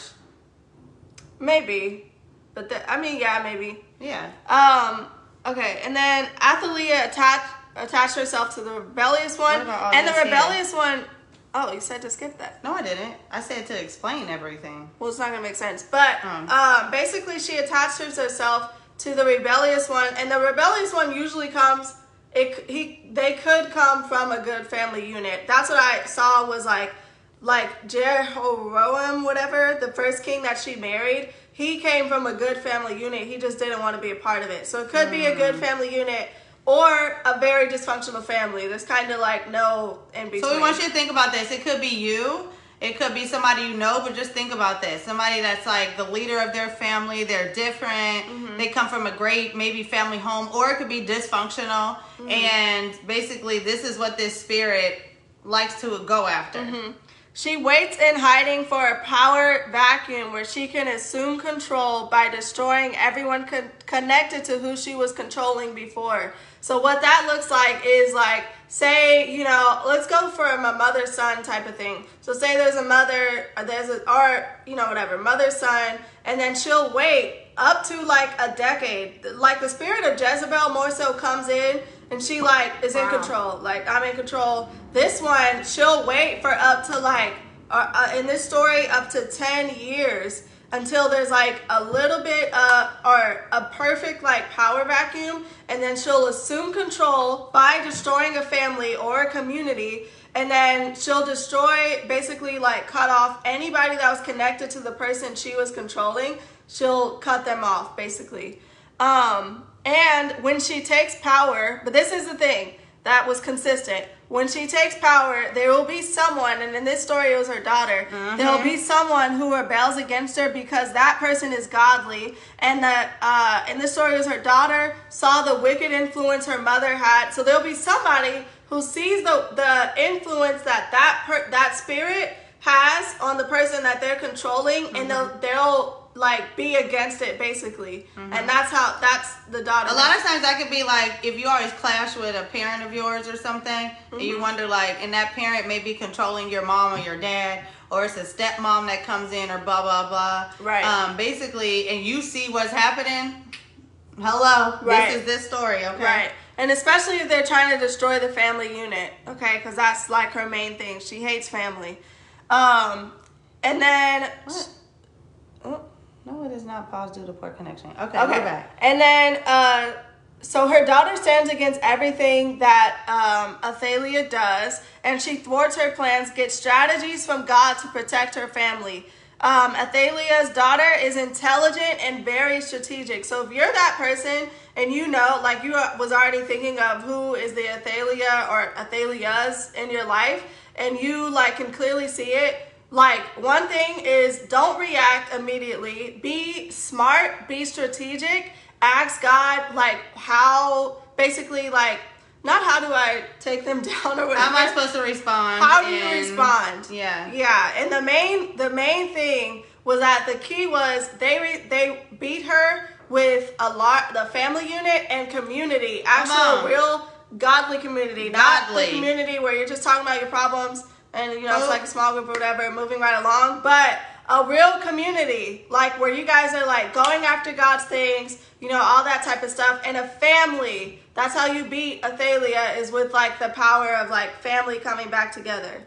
Maybe, but the, I mean, yeah, maybe. Yeah. Um. Okay, and then Athaliah attached attached herself to the rebellious one, What about all and the this here? rebellious one oh you said to skip that. No, I didn't. I said to explain everything. Well, it's not gonna make sense. But Hmm. um, basically, she attached herself to the rebellious one, and the rebellious one usually comes. It he they could come from a good family unit. That's what I saw was like like Jehoram, whatever the first king that she married. He came from a good family unit. He just didn't want to be a part of it. So it could be a Hmm. good family unit or a very dysfunctional family. There's kind of like no in between. So we want you to think about this. It could be you. It could be somebody you know, but just think about this. Somebody that's like the leader of their family. They're different. Mm-hmm. They come from a great maybe family home, or it could be dysfunctional. Mm-hmm. And basically, this is what this spirit likes to go after. Mm-hmm. She waits in hiding for a power vacuum where she can assume control by destroying everyone con- connected to who she was controlling before. So what that looks like is like say, you know, let's go for a mother son type of thing. So say there's a mother, there's a or you know whatever, mother son and then she'll wait up to like a decade. Like the spirit of Jezebel more so comes in and she like is in Wow. control. Like I'm in control. This one, she'll wait for up to like uh, uh, in this story up to 10 years until there's like a little bit uh or a perfect like power vacuum and then she'll assume control by destroying a family or a community and then she'll destroy basically like cut off anybody that was connected to the person she was controlling. She'll cut them off basically. Um and when she takes power but this is the thing that was consistent when she takes power there will be someone and in this story it was her daughter. There will be someone who rebels against her because that person is godly and that uh, in this story it was her daughter saw the wicked influence her mother had. So there'll be somebody who sees the the influence that that per, that spirit has on the person that they're controlling and they'll they'll like be against it basically and that's how that's the daughter A lot of times that could be like if you always clash with a parent of yours or something, and Mm-hmm. you wonder like, and that parent may be controlling your mom or your dad, or it's a stepmom that comes in, or blah blah blah. Right. Um. Basically, and you see what's happening. Hello. Right. This is this story. Okay. Right. And especially if they're trying to destroy the family unit, okay? Because that's like her main thing. She hates family. Um, and then, What? No, it is not. Pause due to poor connection. Okay. okay. And then, uh, so her daughter stands against everything that um, Athaliah does, and she thwarts her plans, gets strategies from God to protect her family. Um, Athaliah's daughter is intelligent and very strategic. So if you're that person and you know, like you was already thinking of who is the Athaliah or Athaliahs in your life, and you like can clearly see it, like one thing is don't react immediately. Be smart, be strategic, ask God like how basically like not how do I take them down or whatever. How am I supposed to respond? How do you respond? Yeah. Yeah, and the main the main thing was that the key was they re, they beat her with a lot the family unit and community, actual on. real godly community, not Godly. the community where you're just talking about your problems and you know it's like a small group or whatever, moving right along, but a real community like where you guys are like going after God's things, you know all that type of stuff, and a family. That's how you beat Athaliah is with like the power of like family coming back together.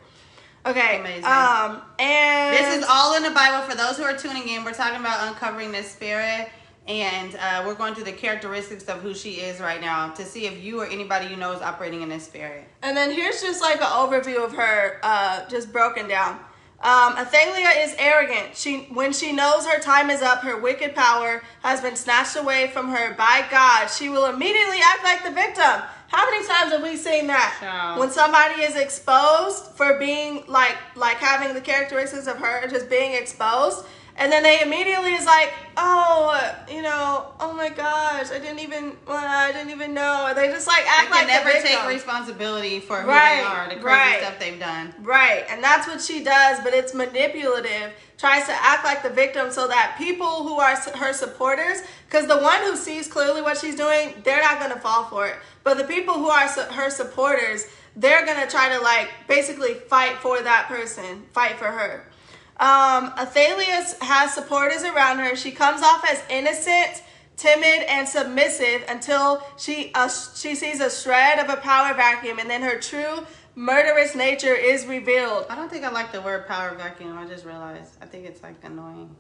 Okay. Amazing. Um, and This is all in the Bible. For those who are tuning in, we're talking about uncovering this spirit. And uh, we're going through the characteristics of who she is right now to see if you or anybody you know is operating in this spirit. And then here's just like an overview of her, uh, just broken down. Um, Athaliah is arrogant. She, when she knows her time is up, her wicked power has been snatched away from her by God. She will immediately act like the victim. How many times have we seen that? Child. When somebody is exposed for being like, like having the characteristics of her, just being exposed, and then they immediately is like, oh, you know, oh my gosh, I didn't even, well, I didn't even know. They just like act like never the victim. take responsibility for who Right, they are, the crazy right. stuff they've done. Right, and that's what she does, but it's manipulative. Tries to act like the victim so that people who are her supporters, because the one who sees clearly what she's doing, they're not going to fall for it. But the people who are her supporters, they're going to try to like basically fight for that person, fight for her. Um, Athaliah has supporters around her. She comes off as innocent, timid, and submissive until she uh, she sees a shred of a power vacuum, and then her true murderous nature is revealed. I don't think I like the word power vacuum. I just realized. I think it's like annoying.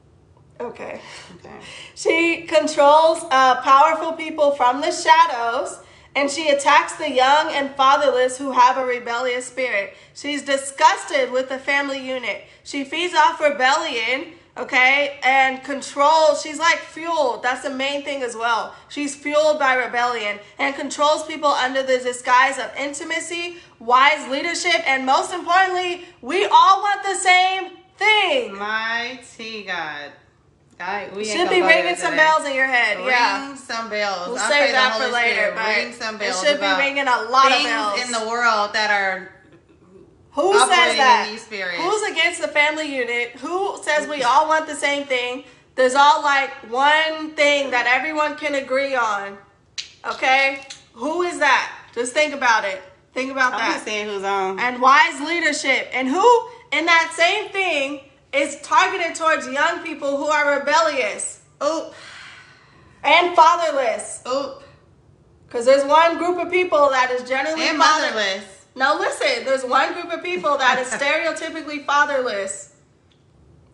Okay. Okay. She controls uh, powerful people from the shadows, and she attacks the young and fatherless who have a rebellious spirit. She's disgusted with the family unit. She feeds off rebellion, okay, and control. She's like fueled. That's the main thing as well. She's fueled by rebellion and controls people under the disguise of intimacy, wise leadership, and most importantly, we all want the same thing. Mighty God. God, we Should be ringing some bells in your head. yeah. Ring some bells. We'll I save that for later, Spirit but ring some bells it should be ringing a lot of bells. in the world that are Who says operating in that? these spirits. Who's against the family unit? Who says we all want the same thing? There's all like one thing that everyone can agree on. Okay? Who is that? Just think about it. Think about I'm that. just saying who's on. And wise leadership. And who in that same thing is targeted towards young people who are rebellious Oop, and fatherless. oop, Because there's one group of people that is generally and father- motherless. Now listen, there's one group of people that is stereotypically fatherless,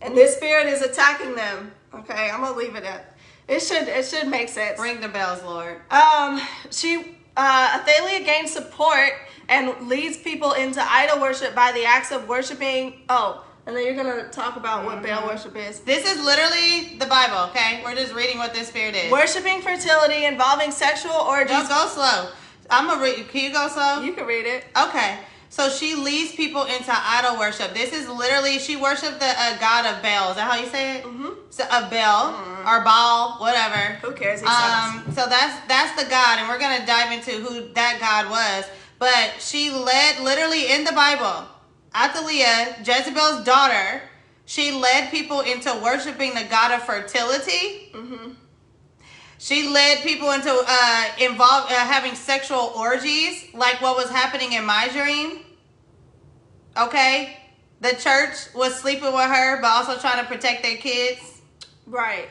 and this spirit is attacking them. Okay, I'm gonna leave it at. It should it should make sense. Ring the bells, Lord. Um, she uh, Athaliah gains support and leads people into idol worship by the acts of worshiping. Oh, and then you're gonna talk about what Baal worship is. This is literally the Bible, okay? We're just reading what this spirit is. Worshiping fertility involving sexual orgies. Go, go slow. I'm gonna read. Can you go slow? You can read it. Okay. So she leads people into idol worship. This is literally she worshipped the uh, god of Baal. Is that how you say it? Mm-hmm. So of Baal or Baal, whatever. Who cares? Um. So that's that's the god, and we're gonna dive into who that god was. But she led literally in the Bible. Athaliah, Jezebel's daughter, she led people into worshiping the god of fertility. Mm-hmm. She led people into uh, involve uh, having sexual orgies, like what was happening in my dream. Okay, the church was sleeping with her, but also trying to protect their kids. Right.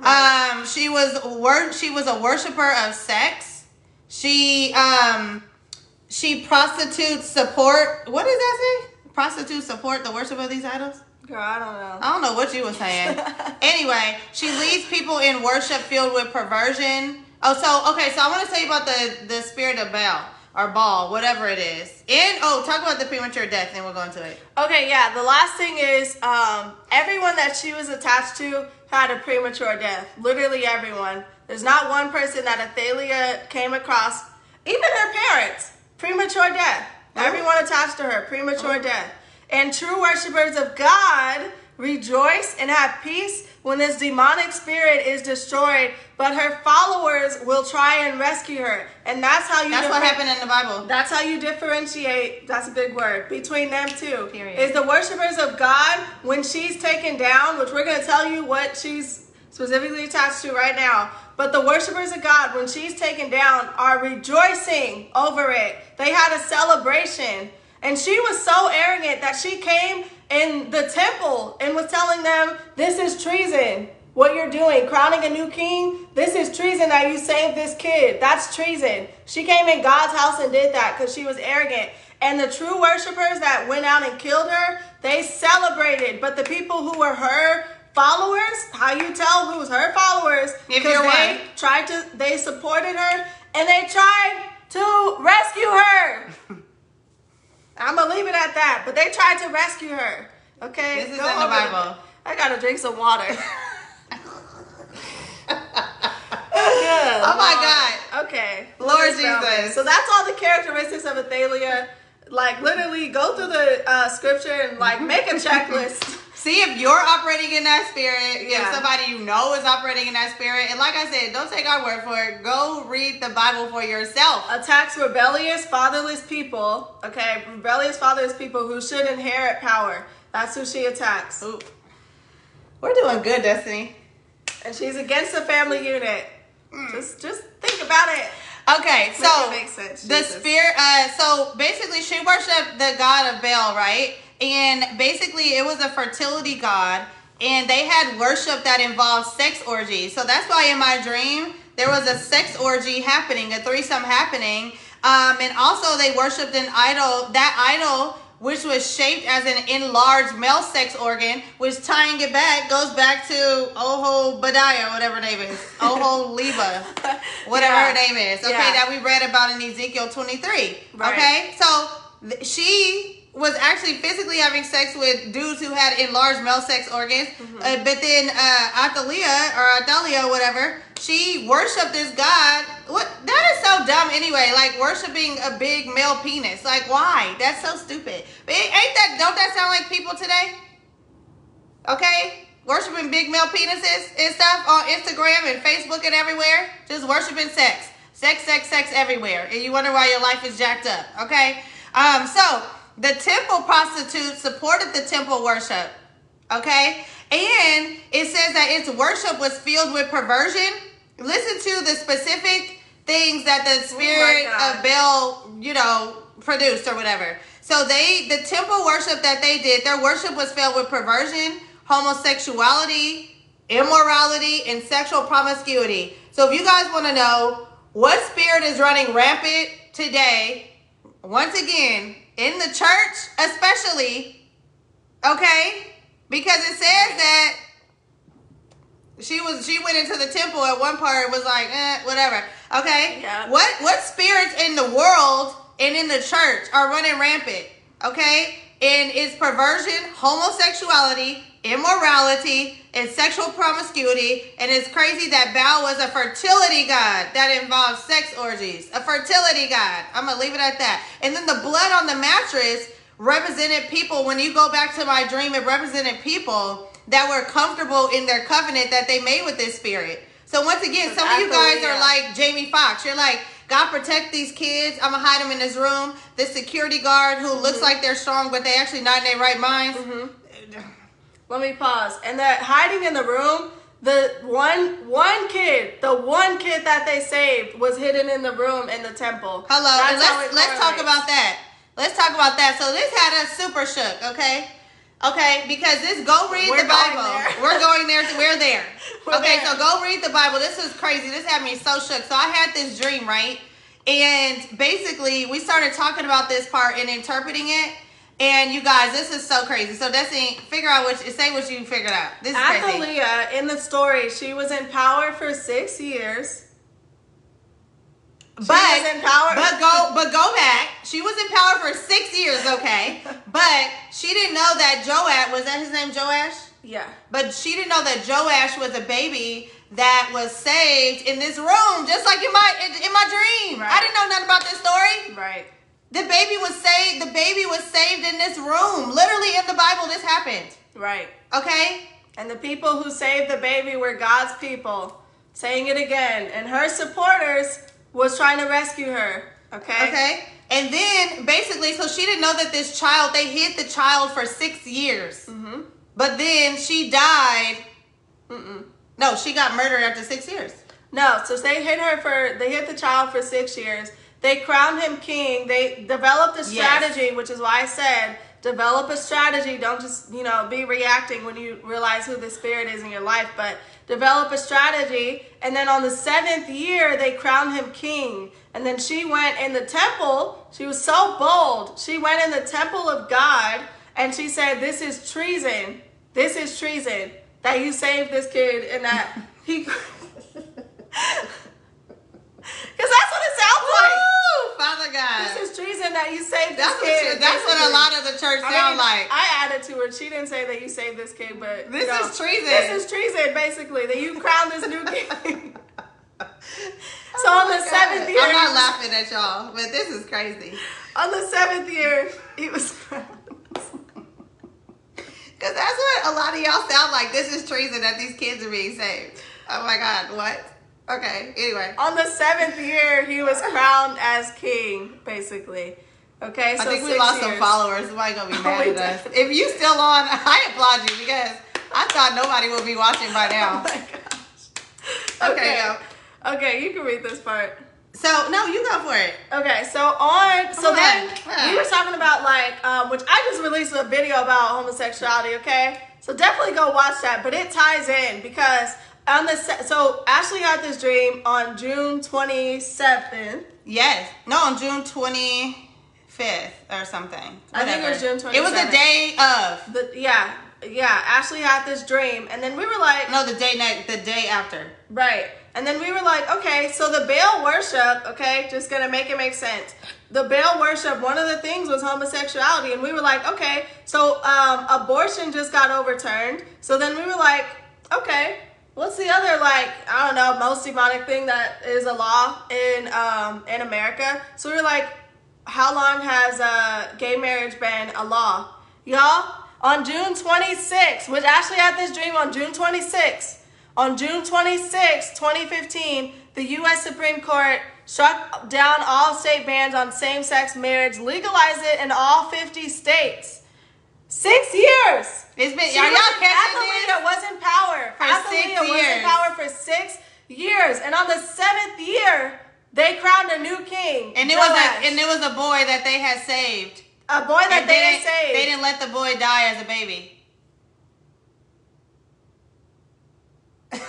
Um, she was wor- She was a worshiper of sex. She um, she prostitutes support. What does that say? Prostitutes support the worship of these idols. Girl, I don't know. I don't know what you were saying. anyway, she leads people in worship filled with perversion. Oh, so okay, so I want to tell you about the the spirit of Baal or Baal, whatever it is. And oh, talk about the premature death, then we'll go into it. Okay, yeah. The last thing is, um, everyone that she was attached to had a premature death. Literally everyone. There's not one person that Athaliah came across, even her parents, premature death. Everyone attached to her, premature death. And true worshippers of God rejoice and have peace when this demonic spirit is destroyed, but her followers will try and rescue her. And that's how you That's what happened in the Bible. That's how you differentiate, that's a big word, between them two. Period. Is the worshipers of God, when she's taken down, which we're going to tell you what she's specifically attached to right now, but the worshipers of God, when she's taken down, are rejoicing over it. They had a celebration. And she was so arrogant that she came in the temple and was telling them, This is treason. What you're doing, crowning a new king, this is treason that you saved this kid. That's treason. She came in God's house and did that because she was arrogant. And the true worshipers that went out and killed her, they celebrated. But the people who were her followers, how you tell who's her followers, If you're they one. tried to, they supported her and they tried to rescue her. I'm gonna leave it at that. But they tried to rescue her. Okay, This is Go in the Bible. I gotta drink some water. Oh my God. Okay. Lord Jesus. So that's all the characteristics of Athaliah. Like literally go through the uh, scripture and like make a checklist. See if you're operating in that spirit. Yeah. If somebody you know is operating in that spirit. And like I said, don't take our word for it. Go read the Bible for yourself. Attacks rebellious, fatherless people. Okay, rebellious, fatherless people who should inherit power. That's who she attacks. Ooh. We're doing good, Destiny. And she's against the family unit. Just just think about it. Okay, so it make sense, the spirit. Uh, so basically, she worshipped the god of Baal, right? And basically, it was a fertility god, and they had worship that involved sex orgies. So that's why in my dream there was a sex orgy happening, a threesome happening, um, and also they worshipped an idol. That idol. Which was shaped as an enlarged male sex organ, which tying it back goes back to Oho Badiah, whatever her name is. Oholibah whatever Yeah. her name is, okay, Yeah. that we read about in Ezekiel 23. Right. Okay, so she was actually physically having sex with dudes who had enlarged male sex organs, Mm-hmm. uh, but then uh, Athaliah or Athaliah, whatever, she worshipped this god. What? That is so dumb. Anyway, like worshiping a big male penis. Like, why? That's so stupid. But ain't that? Don't that sound like people today? Okay? Worshiping big male penises and stuff on Instagram and Facebook and everywhere. Just worshiping sex. Sex, sex, sex everywhere. And you wonder why your life is jacked up. Okay? Um, so the temple prostitute supported the temple worship. Okay? And it says that its worship was filled with perversion. Listen to the specific things that the oh spirit God. of Baal, you know, produced or whatever. So they, the temple worship that they did, their worship was filled with perversion, homosexuality, immorality, and sexual promiscuity. So if you guys want to know what spirit is running rampant today, once again, in the church especially, okay? Because it says that she was she went into the temple at one part was like eh, whatever okay Yeah. what what spirits in the world and in the church are running rampant okay and it's perversion homosexuality immorality and sexual promiscuity and it's crazy that Baal was a fertility god that involved sex orgies. A fertility god. I'm gonna leave it at that. And then the blood on the mattress represented people when you go back to my dream it represented people that were comfortable in their covenant that they made with this spirit. So once again some of you guys are like jamie Foxx. you're like god protect these kids. I'm gonna hide them in this room. This security guard who looks like they're strong but they actually not in their right minds Let me pause. And that hiding in the room, the one one kid, the one kid that they saved was hidden in the room in the temple. hello That's and let's let's talk about that let's talk about that so this had us super shook okay Okay, because this go read We're the Bible. We're going there. To, we're there. We're okay, there. so go read the Bible. This is crazy. This had me so shook. So I had this dream, right? And basically, we started talking about this part and interpreting it. And you guys, this is so crazy. So Destiny, figure out what say what you figured out. This is crazy. Athaliah, uh, in the story, she was in power for six years. She But was in power. but go but go back. She was in power for six years, okay. but she didn't know that Joash was that his name Joash. yeah. But she didn't know that Joash was a baby that was saved in this room, just like in my in, in my dream. I didn't know nothing about this story. Right. The baby was saved. The baby was saved in this room. Literally in the Bible, this happened. Right. Okay? And the people who saved the baby were God's people. Saying it again. And her supporters was trying to rescue her. Okay? Okay? And then basically, so she didn't know that this child, they hid the child for six years. Mm-hmm. But then she died. Mm-mm. No, she got murdered after six years. No, so they hid her for they hid the child for six years. They crowned him king. They developed a Yes. strategy, which is why I said develop a strategy. Don't just you know be reacting when you realize who the spirit is in your life, but develop a strategy. And then on the seventh year, they crowned him king. And then she went in the temple. She was so bold. She went in the temple of God and she said, "This is treason. This is treason that you saved this kid and that he." Because that's what it sounds like. Father God. This is treason that you saved this that's what, kid. you- that's what a lot of the church I sound mean, like. I added to her. She didn't say that you saved this kid, but This is treason. This is treason, basically. That you crowned this new king. so Oh on the oh God. seventh year, I'm not laughing at y'all, but this is crazy. on the seventh year, he was crowned. Because that's what a lot of y'all sound like. This is treason that these kids are being saved. Oh my God, what? Okay, anyway. On the seventh year, he was crowned as king, basically. Okay, so I think we lost some followers. Somebody gonna be Oh, mad we at us. If you still on, I applaud you because I thought nobody would be watching by Oh now. my gosh. Okay, Okay. Okay, you can read this part. So no, you go for it. Okay, so on, so then. Yeah. we were talking about like, um, which I just released a video about homosexuality. Okay, so definitely go watch that. But it ties in because on the se- so Ashley had this dream on June twenty seventh. Yes. No, on June twenty fifth or something. I think it was June June It was the day of. The yeah yeah Ashley had this dream, and then we were like, No, the day next. The day after. Right. And then we were like, okay, so the Baal worship, okay, just gonna make it make sense. The Baal worship, one of the things was homosexuality, and we were like, okay, so um, abortion just got overturned. So then we were like, okay, what's the other like I don't know most demonic thing that is a law in um, in America? So we were like, how long has uh, gay marriage been a law, y'all? On June 26th, which Ashley had this dream on June 26th. On June 26, 2015, the U.S. Supreme Court struck down all state bans on same sex marriage, legalized it in all 50 states. Six years! It's been. She y'all catching Athaliah this? was in power. For Athaliah six was in power for six years. And on the seventh year, they crowned a new king. And it was a and it was a boy that they had saved. a boy that And they, they didn't, saved. they didn't let the boy die as a baby.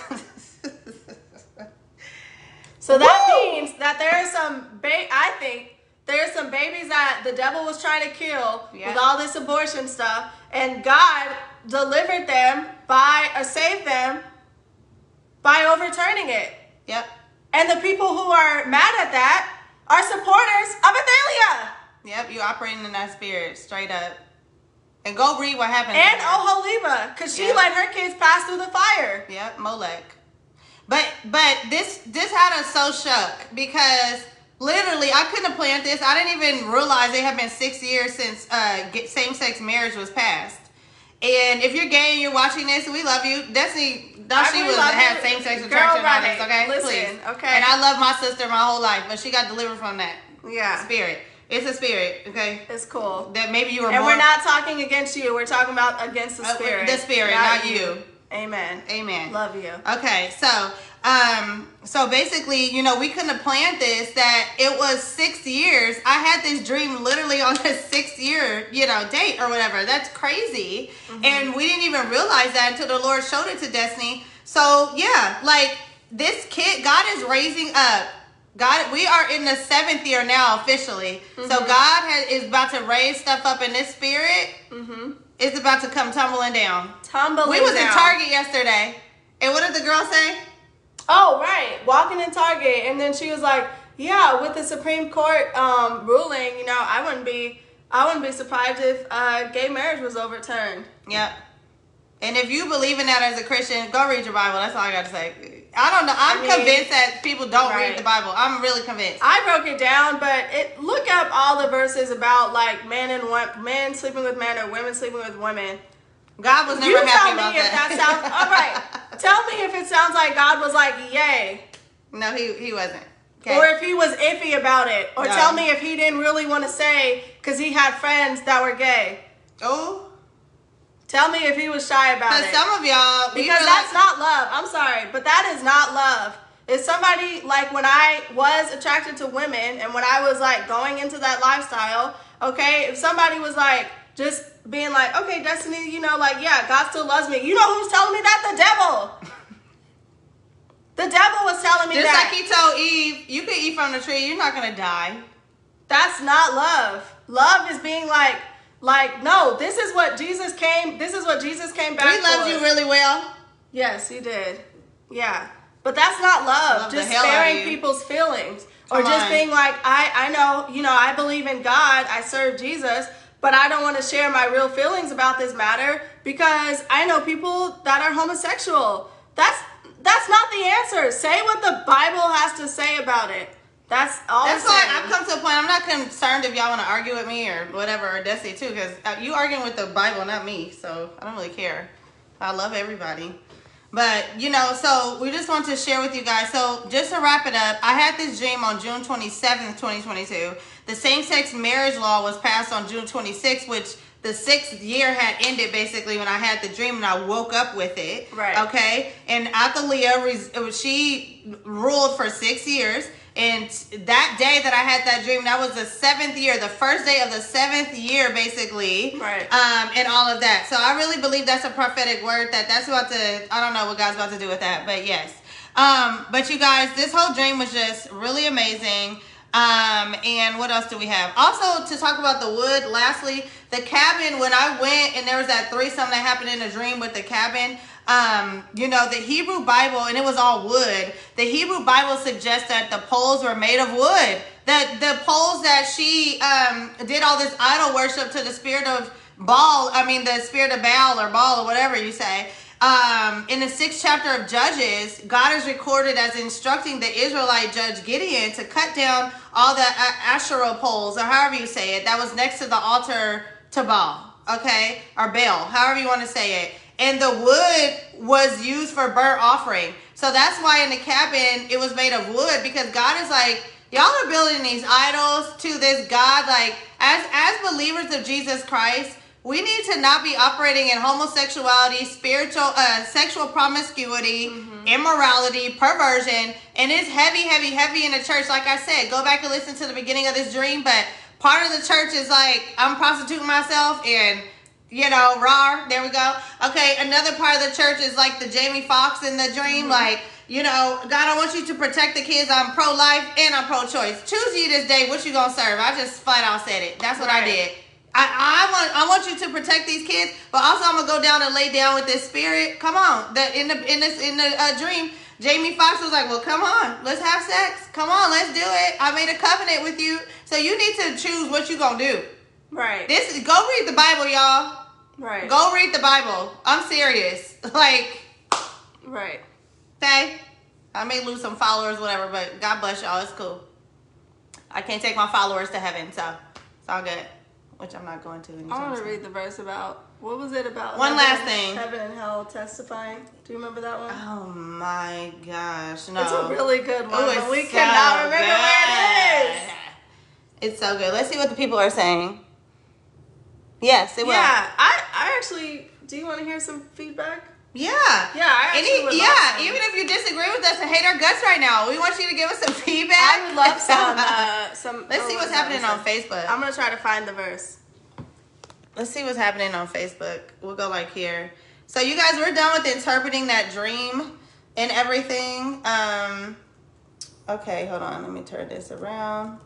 So that means that there are some, ba- I think, there are some babies that the devil was trying to kill Yeah. with all this abortion stuff, and God delivered them by, or saved them by overturning it. Yep. And the people who are mad at that are supporters of Athaliah Yep. You operating in that spirit, straight up. And go read what happened. to and. Oholibah, because she Yeah. let her kids pass through the fire. Yep, Molech. But but this this had us so shook because literally I couldn't have planned this. I didn't even realize it had been six years since uh same sex marriage was passed. And if you're gay and you're watching this, we love you. Destiny, Dusty really was had same sex attraction on this, okay? Listen, Please. okay. And I love my sister my whole life, but she got delivered from that Yeah, spirit. It's a spirit, okay? it's cool. That maybe you were And more we're not talking against you. We're talking about against the Uh, spirit. the spirit, not you. Amen. Amen. Love you. Okay, so um so basically, you know, we couldn't have planned this that it was 6 years. I had this dream literally on the 6th year, you know, date or whatever. That's crazy. And we didn't even realize that until the Lord showed it to Destiny. So, yeah, like this kid God is raising up God, we are in the seventh year now officially. So God has, is about to raise stuff up in this spirit. Mm-hmm. It's about to come tumbling down. We was down. in Target yesterday, and what did the girl say? Oh, right. Walking in Target, and then she was like, "Yeah, with the Supreme Court um, ruling, you know, I wouldn't be, I wouldn't be surprised if uh, gay marriage was overturned." Yep. And if you believe in that as a Christian, go read your Bible. That's all I got to say. I don't know. I'm I mean, convinced that people don't right. read the Bible. I'm really convinced. I broke it down, but it look up all the verses about like men and one men sleeping with men or women sleeping with women. God was never you happy tell me about if that sounds all right. Tell me if it sounds like God was like, "Yay," No, he he wasn't. Okay. or if he was iffy about it, or No. tell me if he didn't really want to say because he had friends that were gay. oh, Tell me if he was shy about because it. some of y'all because that's like- not love. I'm sorry, but that is not love. If somebody like when I was attracted to women and when I was like going into that lifestyle, okay, if somebody was like just being like, okay, Destiny, you know, like yeah, God still loves me. You know who's telling me that? The devil. The devil was telling me just that. like he told Eve, you can eat from the tree, you're not gonna die. That's not love. Love is being like, like no, this is what Jesus came. This is what Jesus came back. We loved you really well. Yes, he did. Yeah. But that's not love. Love just sparing people's feelings. or just on. being like, I, I know, you know, I believe in God, I serve Jesus, but I don't want to share my real feelings about this matter because I know people that are homosexual. That's that's not the answer. Say what the Bible has to say about it. That's all. That's why. I've come to a point. I'm not concerned if y'all want to argue with me or whatever, or Destiny too, because uh, you arguing with the Bible, not me. So I don't really care. I love everybody. But you know, so we just want to share with you guys. So just to wrap it up, I had this dream on June 27th, 2022. The same-sex marriage law was passed on June 26th, which the sixth year had ended basically when I had the dream and I woke up with it. Right. Okay. And Athaliah, she ruled for six years. And that day that I had that dream, that was the seventh year, the first day of the seventh year, basically. Right. Um, and all of that. So I really believe that's a prophetic word that that's about to, I don't know what God's about to do with that, but yes. Um, but you guys, this whole dream was just really amazing. Um, and what else do we have? Also, to talk about the wood, lastly, the cabin, when I went and there was that threesome that happened in a dream with the cabin, um, you know, the Hebrew Bible, and it was all wood. The Hebrew Bible suggests that the poles were made of wood. That the poles that she um, did all this idol worship to the spirit of Baal, I mean, the spirit of Baal or Baal or whatever you say. Um, in the sixth chapter of Judges, God is recorded as instructing the Israelite judge Gideon to cut down all the Asherah poles, or however you say it, that was next to the altar to Baal, okay, or Baal, however you want to say it. And the wood was used for burnt offering. So that's why in the cabin it was made of wood because God is like, y'all are building these idols to this God. Like, as as believers of Jesus Christ, we need to not be operating in homosexuality, spiritual, uh, sexual promiscuity, immorality, perversion, and it's heavy, heavy, heavy in the church. Like I said, go back and listen to the beginning of this dream. But part of the church is like I'm prostituting myself and you know, raw. There we go. Okay, another part of the church is like the Jamie Foxx in the dream, like. You know, God, I want you to protect the kids. I'm pro-life and I'm pro-choice. Choose you this day what you gonna serve. I just flat out said it. That's what I did. I, I want I want you to protect these kids, but also I'm gonna go down and lay down with this spirit. Come on, the in the in this in the uh, dream, Jamie Foxx was like, "Well, come on, let's have sex. Come on, let's do it. I made a covenant with you, so you need to choose what you gonna do. Right. This is go read the Bible, y'all. right. Go read the Bible. I'm serious. Like, Right. okay, I may lose some followers, whatever, but God bless y'all. It's cool. I can't take my followers to heaven, so it's all good. Which I'm not going to. I want to read the verse about what was it about? One last thing. Heaven and hell testifying. Do you remember that one? Oh my gosh, no. It's a really good one, Ooh, we so cannot remember where it is. It's so good. Let's see what the people are saying. Yes, it will. Yeah, I, I actually. Do you want to hear some feedback? Yeah. Yeah, I actually Any, yeah, even if you disagree with us and hate our guts right now, we want you to give us some feedback. I would love some. Uh, some. Let's oh, see what's happening on? Facebook. I'm gonna try to find the verse. Let's see what's happening on Facebook. We'll go like here. So you guys, we're done with interpreting that dream and everything. Um okay, hold on. Let me turn this around.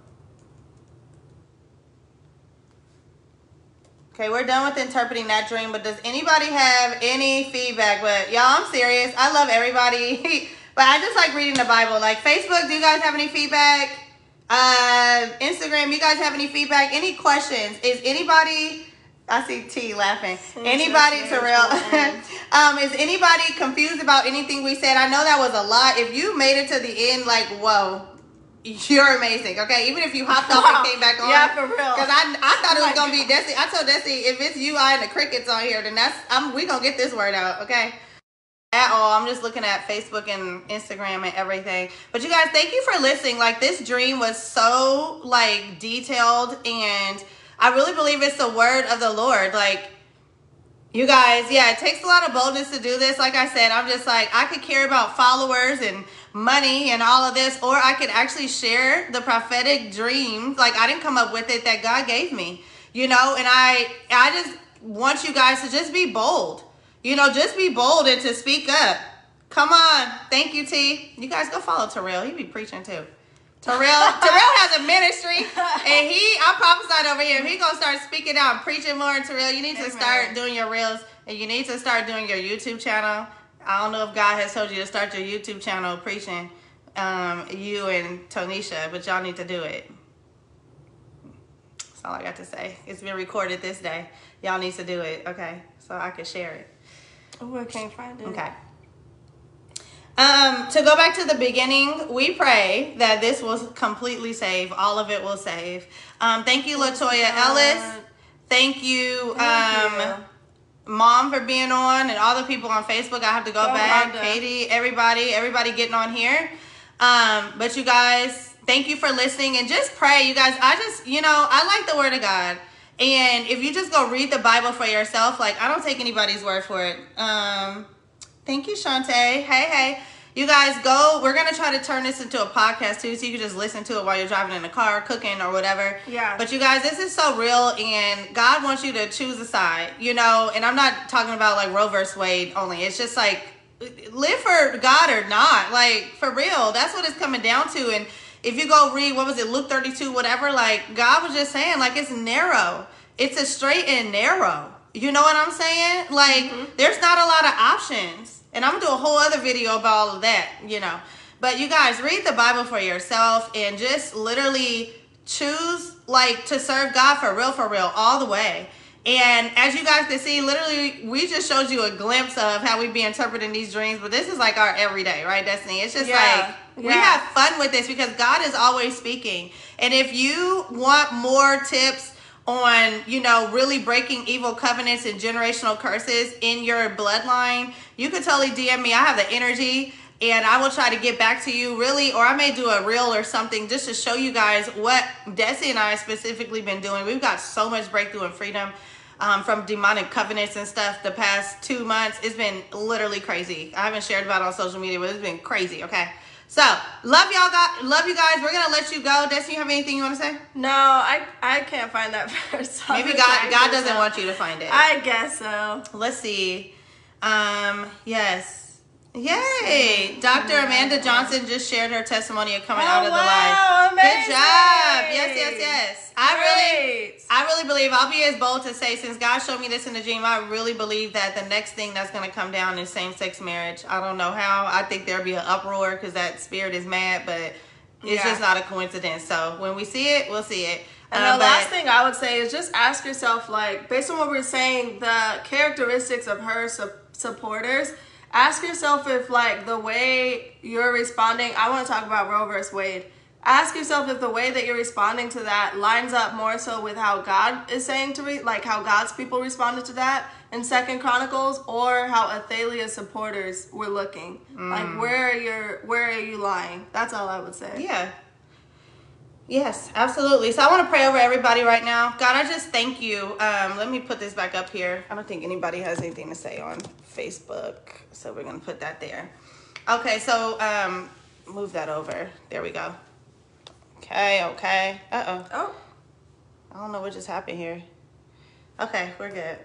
Okay, we're done with interpreting that dream, but does anybody have any feedback? But y'all, I'm serious. I love everybody. but I just like reading the Bible. Like Facebook, do you guys have any feedback? Uh Instagram, you guys have any feedback? Any questions? Is anybody I see T laughing. Anybody, Terrell? um, is anybody confused about anything we said? I know that was a lot. If you made it to the end, like, whoa, you're amazing. Okay, even if you hopped off and came back on. Yeah, for real. Because I, I thought it was gonna be Desi. I told Desi if it's you, I and the crickets on here, then that's I'm we gonna get this word out. Okay. At all, I'm just looking at Facebook and Instagram and everything. But you guys, thank you for listening. Like this dream was so like detailed, and I really believe it's the word of the Lord. Like you guys, yeah, it takes a lot of boldness to do this. Like I said, I'm just like, I could care about followers and money and all of this, or I could actually share the prophetic dreams. Like I didn't come up with it that God gave me, you know, and I I just want you guys to just be bold. You know, just be bold and to speak up. Come on. Thank you, T. You guys go follow Terrell. He be preaching too. Terrell, Terrell has a ministry, and he, I prophesied over him. He gonna start speaking out, and preaching more. And Terrell, you need to Amen. start doing your reels, and you need to start doing your YouTube channel. I don't know if God has told you to start your YouTube channel preaching, um, you and Tonisha, but y'all need to do it. That's all I got to say. It's been recorded this day. Y'all need to do it, okay? So I can share it. Oh, I can't find it. Okay. Um, to go back to the beginning, we pray that this will completely save. All of it will save. Um, thank you, Latoya. Ellis. Thank you, um, mom for being on, and all the people on Facebook. I have to go Oh, back. Rhonda. Katie, everybody, everybody getting on here. Um, but you guys, thank you for listening and just pray. You guys, I just, you know, I like the word of God. And if you just go read the Bible for yourself, like I don't take anybody's word for it. Um, thank you, Shantae. Hey, hey. You guys go. We're gonna try to turn this into a podcast too, so you can just listen to it while you're driving in the car, cooking or whatever. Yeah. But you guys, this is so real, and God wants you to choose a side. You know, and I'm not talking about like Roe versus Wade only. It's just like live for God or not. Like for real, that's what it's coming down to. And if you go read what was it, Luke 32, whatever, like God was just saying, like it's narrow. It's a straight and narrow. You know what I'm saying? Like mm-hmm. there's not a lot of options. And I'm gonna do a whole other video about all of that, you know. But you guys read the Bible for yourself and just literally choose like to serve God for real, for real, all the way. And as you guys can see, literally, we just showed you a glimpse of how we be interpreting these dreams. But this is like our everyday, right, Destiny? It's just Yeah. like we Yeah. have fun with this because God is always speaking. And if you want more tips on, you know, really breaking evil covenants and generational curses in your bloodline, you can totally DM me. I have the energy and I will try to get back to you really, or I may do a reel or something just to show you guys what Desi and I have specifically been doing. We've got so much breakthrough and freedom um, from demonic covenants and stuff the past two months. It's been literally crazy. I haven't shared about it on social media, but it's been crazy. Okay. So love y'all, guys. Love you guys. We're gonna let you go. Destiny, you have anything you want to say? No, I I can't find that verse. Maybe God God doesn't want you to find it. I guess so. Let's see. Um, yes. Yay! Dr. Amanda Johnson just shared her testimony of coming Oh, out of the wow, light. Good job. Yes, yes, yes. I really I really believe I'll be as bold to say since God showed me this in the dream, I really believe that the next thing that's going to come down is same-sex marriage. I don't know how. I think there'll be an uproar because that spirit is mad, but it's Yeah. just not a coincidence. So when we see it, we'll see it. And Um, the last thing I would say is just ask yourself, like, based on what we're saying, the characteristics of her su- supporters. Ask yourself if, like, the way you're responding. I want to talk about Roe versus Wade. Ask yourself if the way that you're responding to that lines up more so with how God is saying to re- like how God's people responded to that in Second Chronicles, or how Athaliah's supporters were looking. Like, mm. where are your where are you lying? That's all I would say. Yeah. Yes, absolutely. So I want to pray over everybody right now. God, I just thank you. Um, let me put this back up here. I don't think anybody has anything to say on Facebook, so we're gonna put that there. Okay, so um, move that over. There we go. Okay, okay. Uh oh. Oh. I don't know what just happened here. Okay, we're good.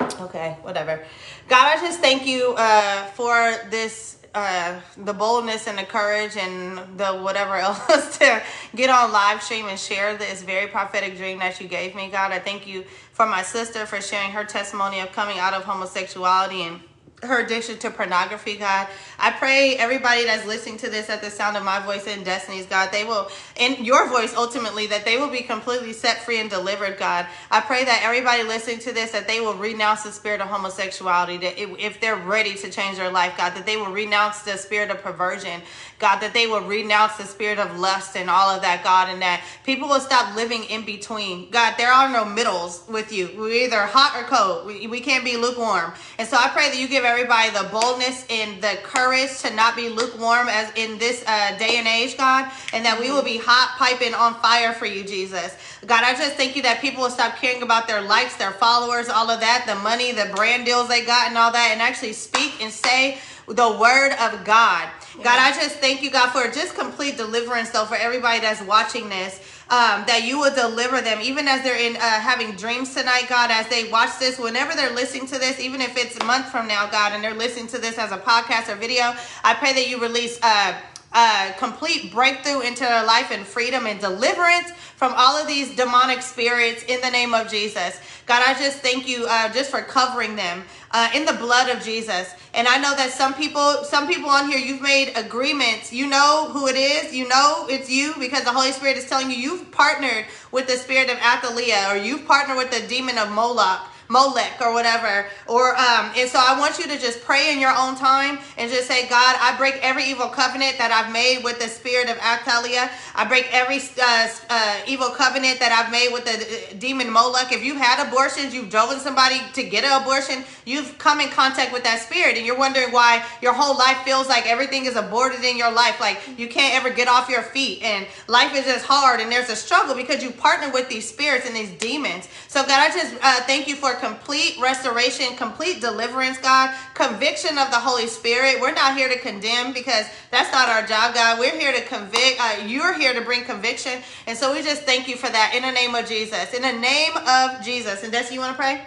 Okay, whatever. God, I just thank you uh, for this, uh, the boldness and the courage and the whatever else to get on live stream and share this very prophetic dream that you gave me. God, I thank you for my sister for sharing her testimony of coming out of homosexuality and her addiction to pornography, God. I pray everybody that's listening to this at the sound of my voice and Destiny's, God, they will, in your voice ultimately, that they will be completely set free and delivered, God. I pray that everybody listening to this, that they will renounce the spirit of homosexuality, that if they're ready to change their life, God, that they will renounce the spirit of perversion, God, that they will renounce the spirit of lust and all of that, God, and that people will stop living in between. God, there are no middles with you. We're either hot or cold. We, we can't be lukewarm. And so I pray that you give everybody the boldness and the courage to not be lukewarm as in this uh, day and age, God, and that we will be hot piping on fire for you, Jesus. God, I just thank you that people will stop caring about their likes, their followers, all of that, the money, the brand deals they got, and all that, and actually speak and say the word of God. God, I just thank you, God, for just complete deliverance, though, for everybody that's watching this. Um, that you will deliver them, even as they're in uh, having dreams tonight, God, as they watch this, whenever they're listening to this, even if it's a month from now, God, and they're listening to this as a podcast or video, I pray that you release uh, uh, complete breakthrough into their life and freedom and deliverance from all of these demonic spirits in the name of Jesus. God, I just thank you uh, just for covering them uh, in the blood of Jesus. And I know that some people, some people on here, you've made agreements. You know who it is. You know it's you because the Holy Spirit is telling you you've partnered with the spirit of Athaliah or you've partnered with the demon of Moloch. Molech or whatever. Or um, and so I want you to just pray in your own time and just say, God, I break every evil covenant that I've made with the spirit of Athaliah. I break every uh, uh, evil covenant that I've made with the uh, demon Molech. If you've had abortions, you've driven somebody to get an abortion, you've come in contact with that spirit, and you're wondering why your whole life feels like everything is aborted in your life, like you can't ever get off your feet, and life is just hard, and there's a struggle because you partner with these spirits and these demons. So God, I just uh, thank you for complete restoration, complete deliverance, God, conviction of the Holy Spirit. We're not here to condemn because that's not our job, God. We're here to convict. Uh, you're here to bring conviction. And so we just thank you for that in the name of Jesus. In the name of Jesus. And Desi, you want to pray?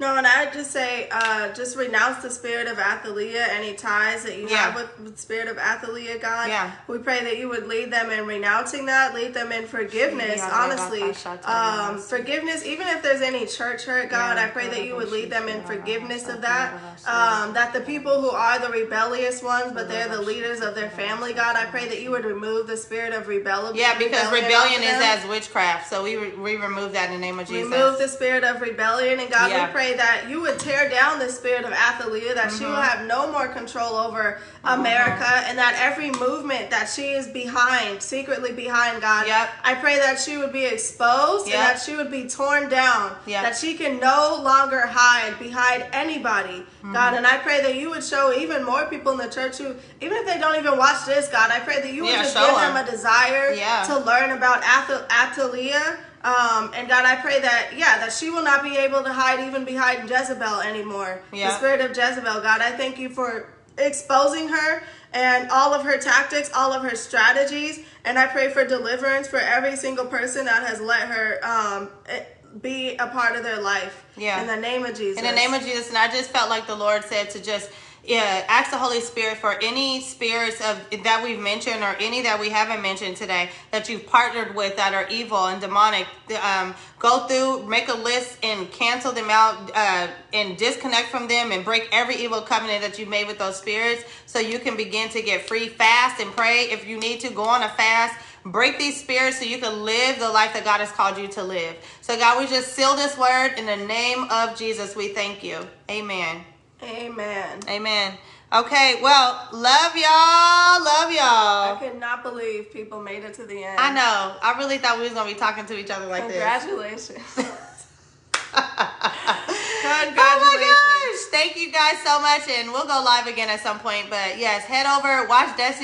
No, and I just say, uh, just renounce the spirit of Athaliah, any ties that you yeah. have with, with spirit of Athaliah, God. Yeah. We pray that you would lead them in renouncing that, lead them in forgiveness, yeah, honestly. Um, forgiveness, even if there's any church hurt, God, I pray that you would lead them in forgiveness of that. Um, that the people who are the rebellious ones, but they're the leaders of their family, God, I pray that you would remove the spirit of rebellion. Yeah, because rebellion, is as witchcraft. So we, re- we remove that in the name of Jesus. Remove the spirit of rebellion. And God, we pray that you would tear down the spirit of Athaliah, that mm-hmm. she will mm-hmm. have no more control over America, mm-hmm. and that every movement that she is behind, secretly behind God, yep. I pray that she would be exposed yep. and that she would be torn down, yep. that she can no longer hide behind anybody, mm-hmm. God. And I pray that you would show even more people in the church who, even if they don't even watch this, God, I pray that you would yeah, just give them. them a desire yeah. to learn about Ath- Athaliah um, and God, I pray that, yeah, that she will not be able to hide even behind Jezebel anymore. Yeah. The spirit of Jezebel. God, I thank you for exposing her and all of her tactics, all of her strategies. And I pray for deliverance for every single person that has let her um, be a part of their life. Yeah. In the name of Jesus. In the name of Jesus. And I just felt like the Lord said to just yeah, ask the Holy Spirit for any spirits of that we've mentioned or any that we haven't mentioned today that you've partnered with that are evil and demonic. Um, go through, make a list, and cancel them out, uh, and disconnect from them, and break every evil covenant that you've made with those spirits, so you can begin to get free. Fast and pray if you need to. Go on a fast. Break these spirits so you can live the life that God has called you to live. So, God, we just seal this word in the name of Jesus. We thank you. Amen. Amen. Amen. Okay, well, love y'all. Love y'all. I could not believe people made it to the end. I know. I really thought we was gonna be talking to each other like Congratulations. this. Congratulations. Oh my gosh. Thank you guys so much. And we'll go live again at some point. But yes, head over, watch Destiny.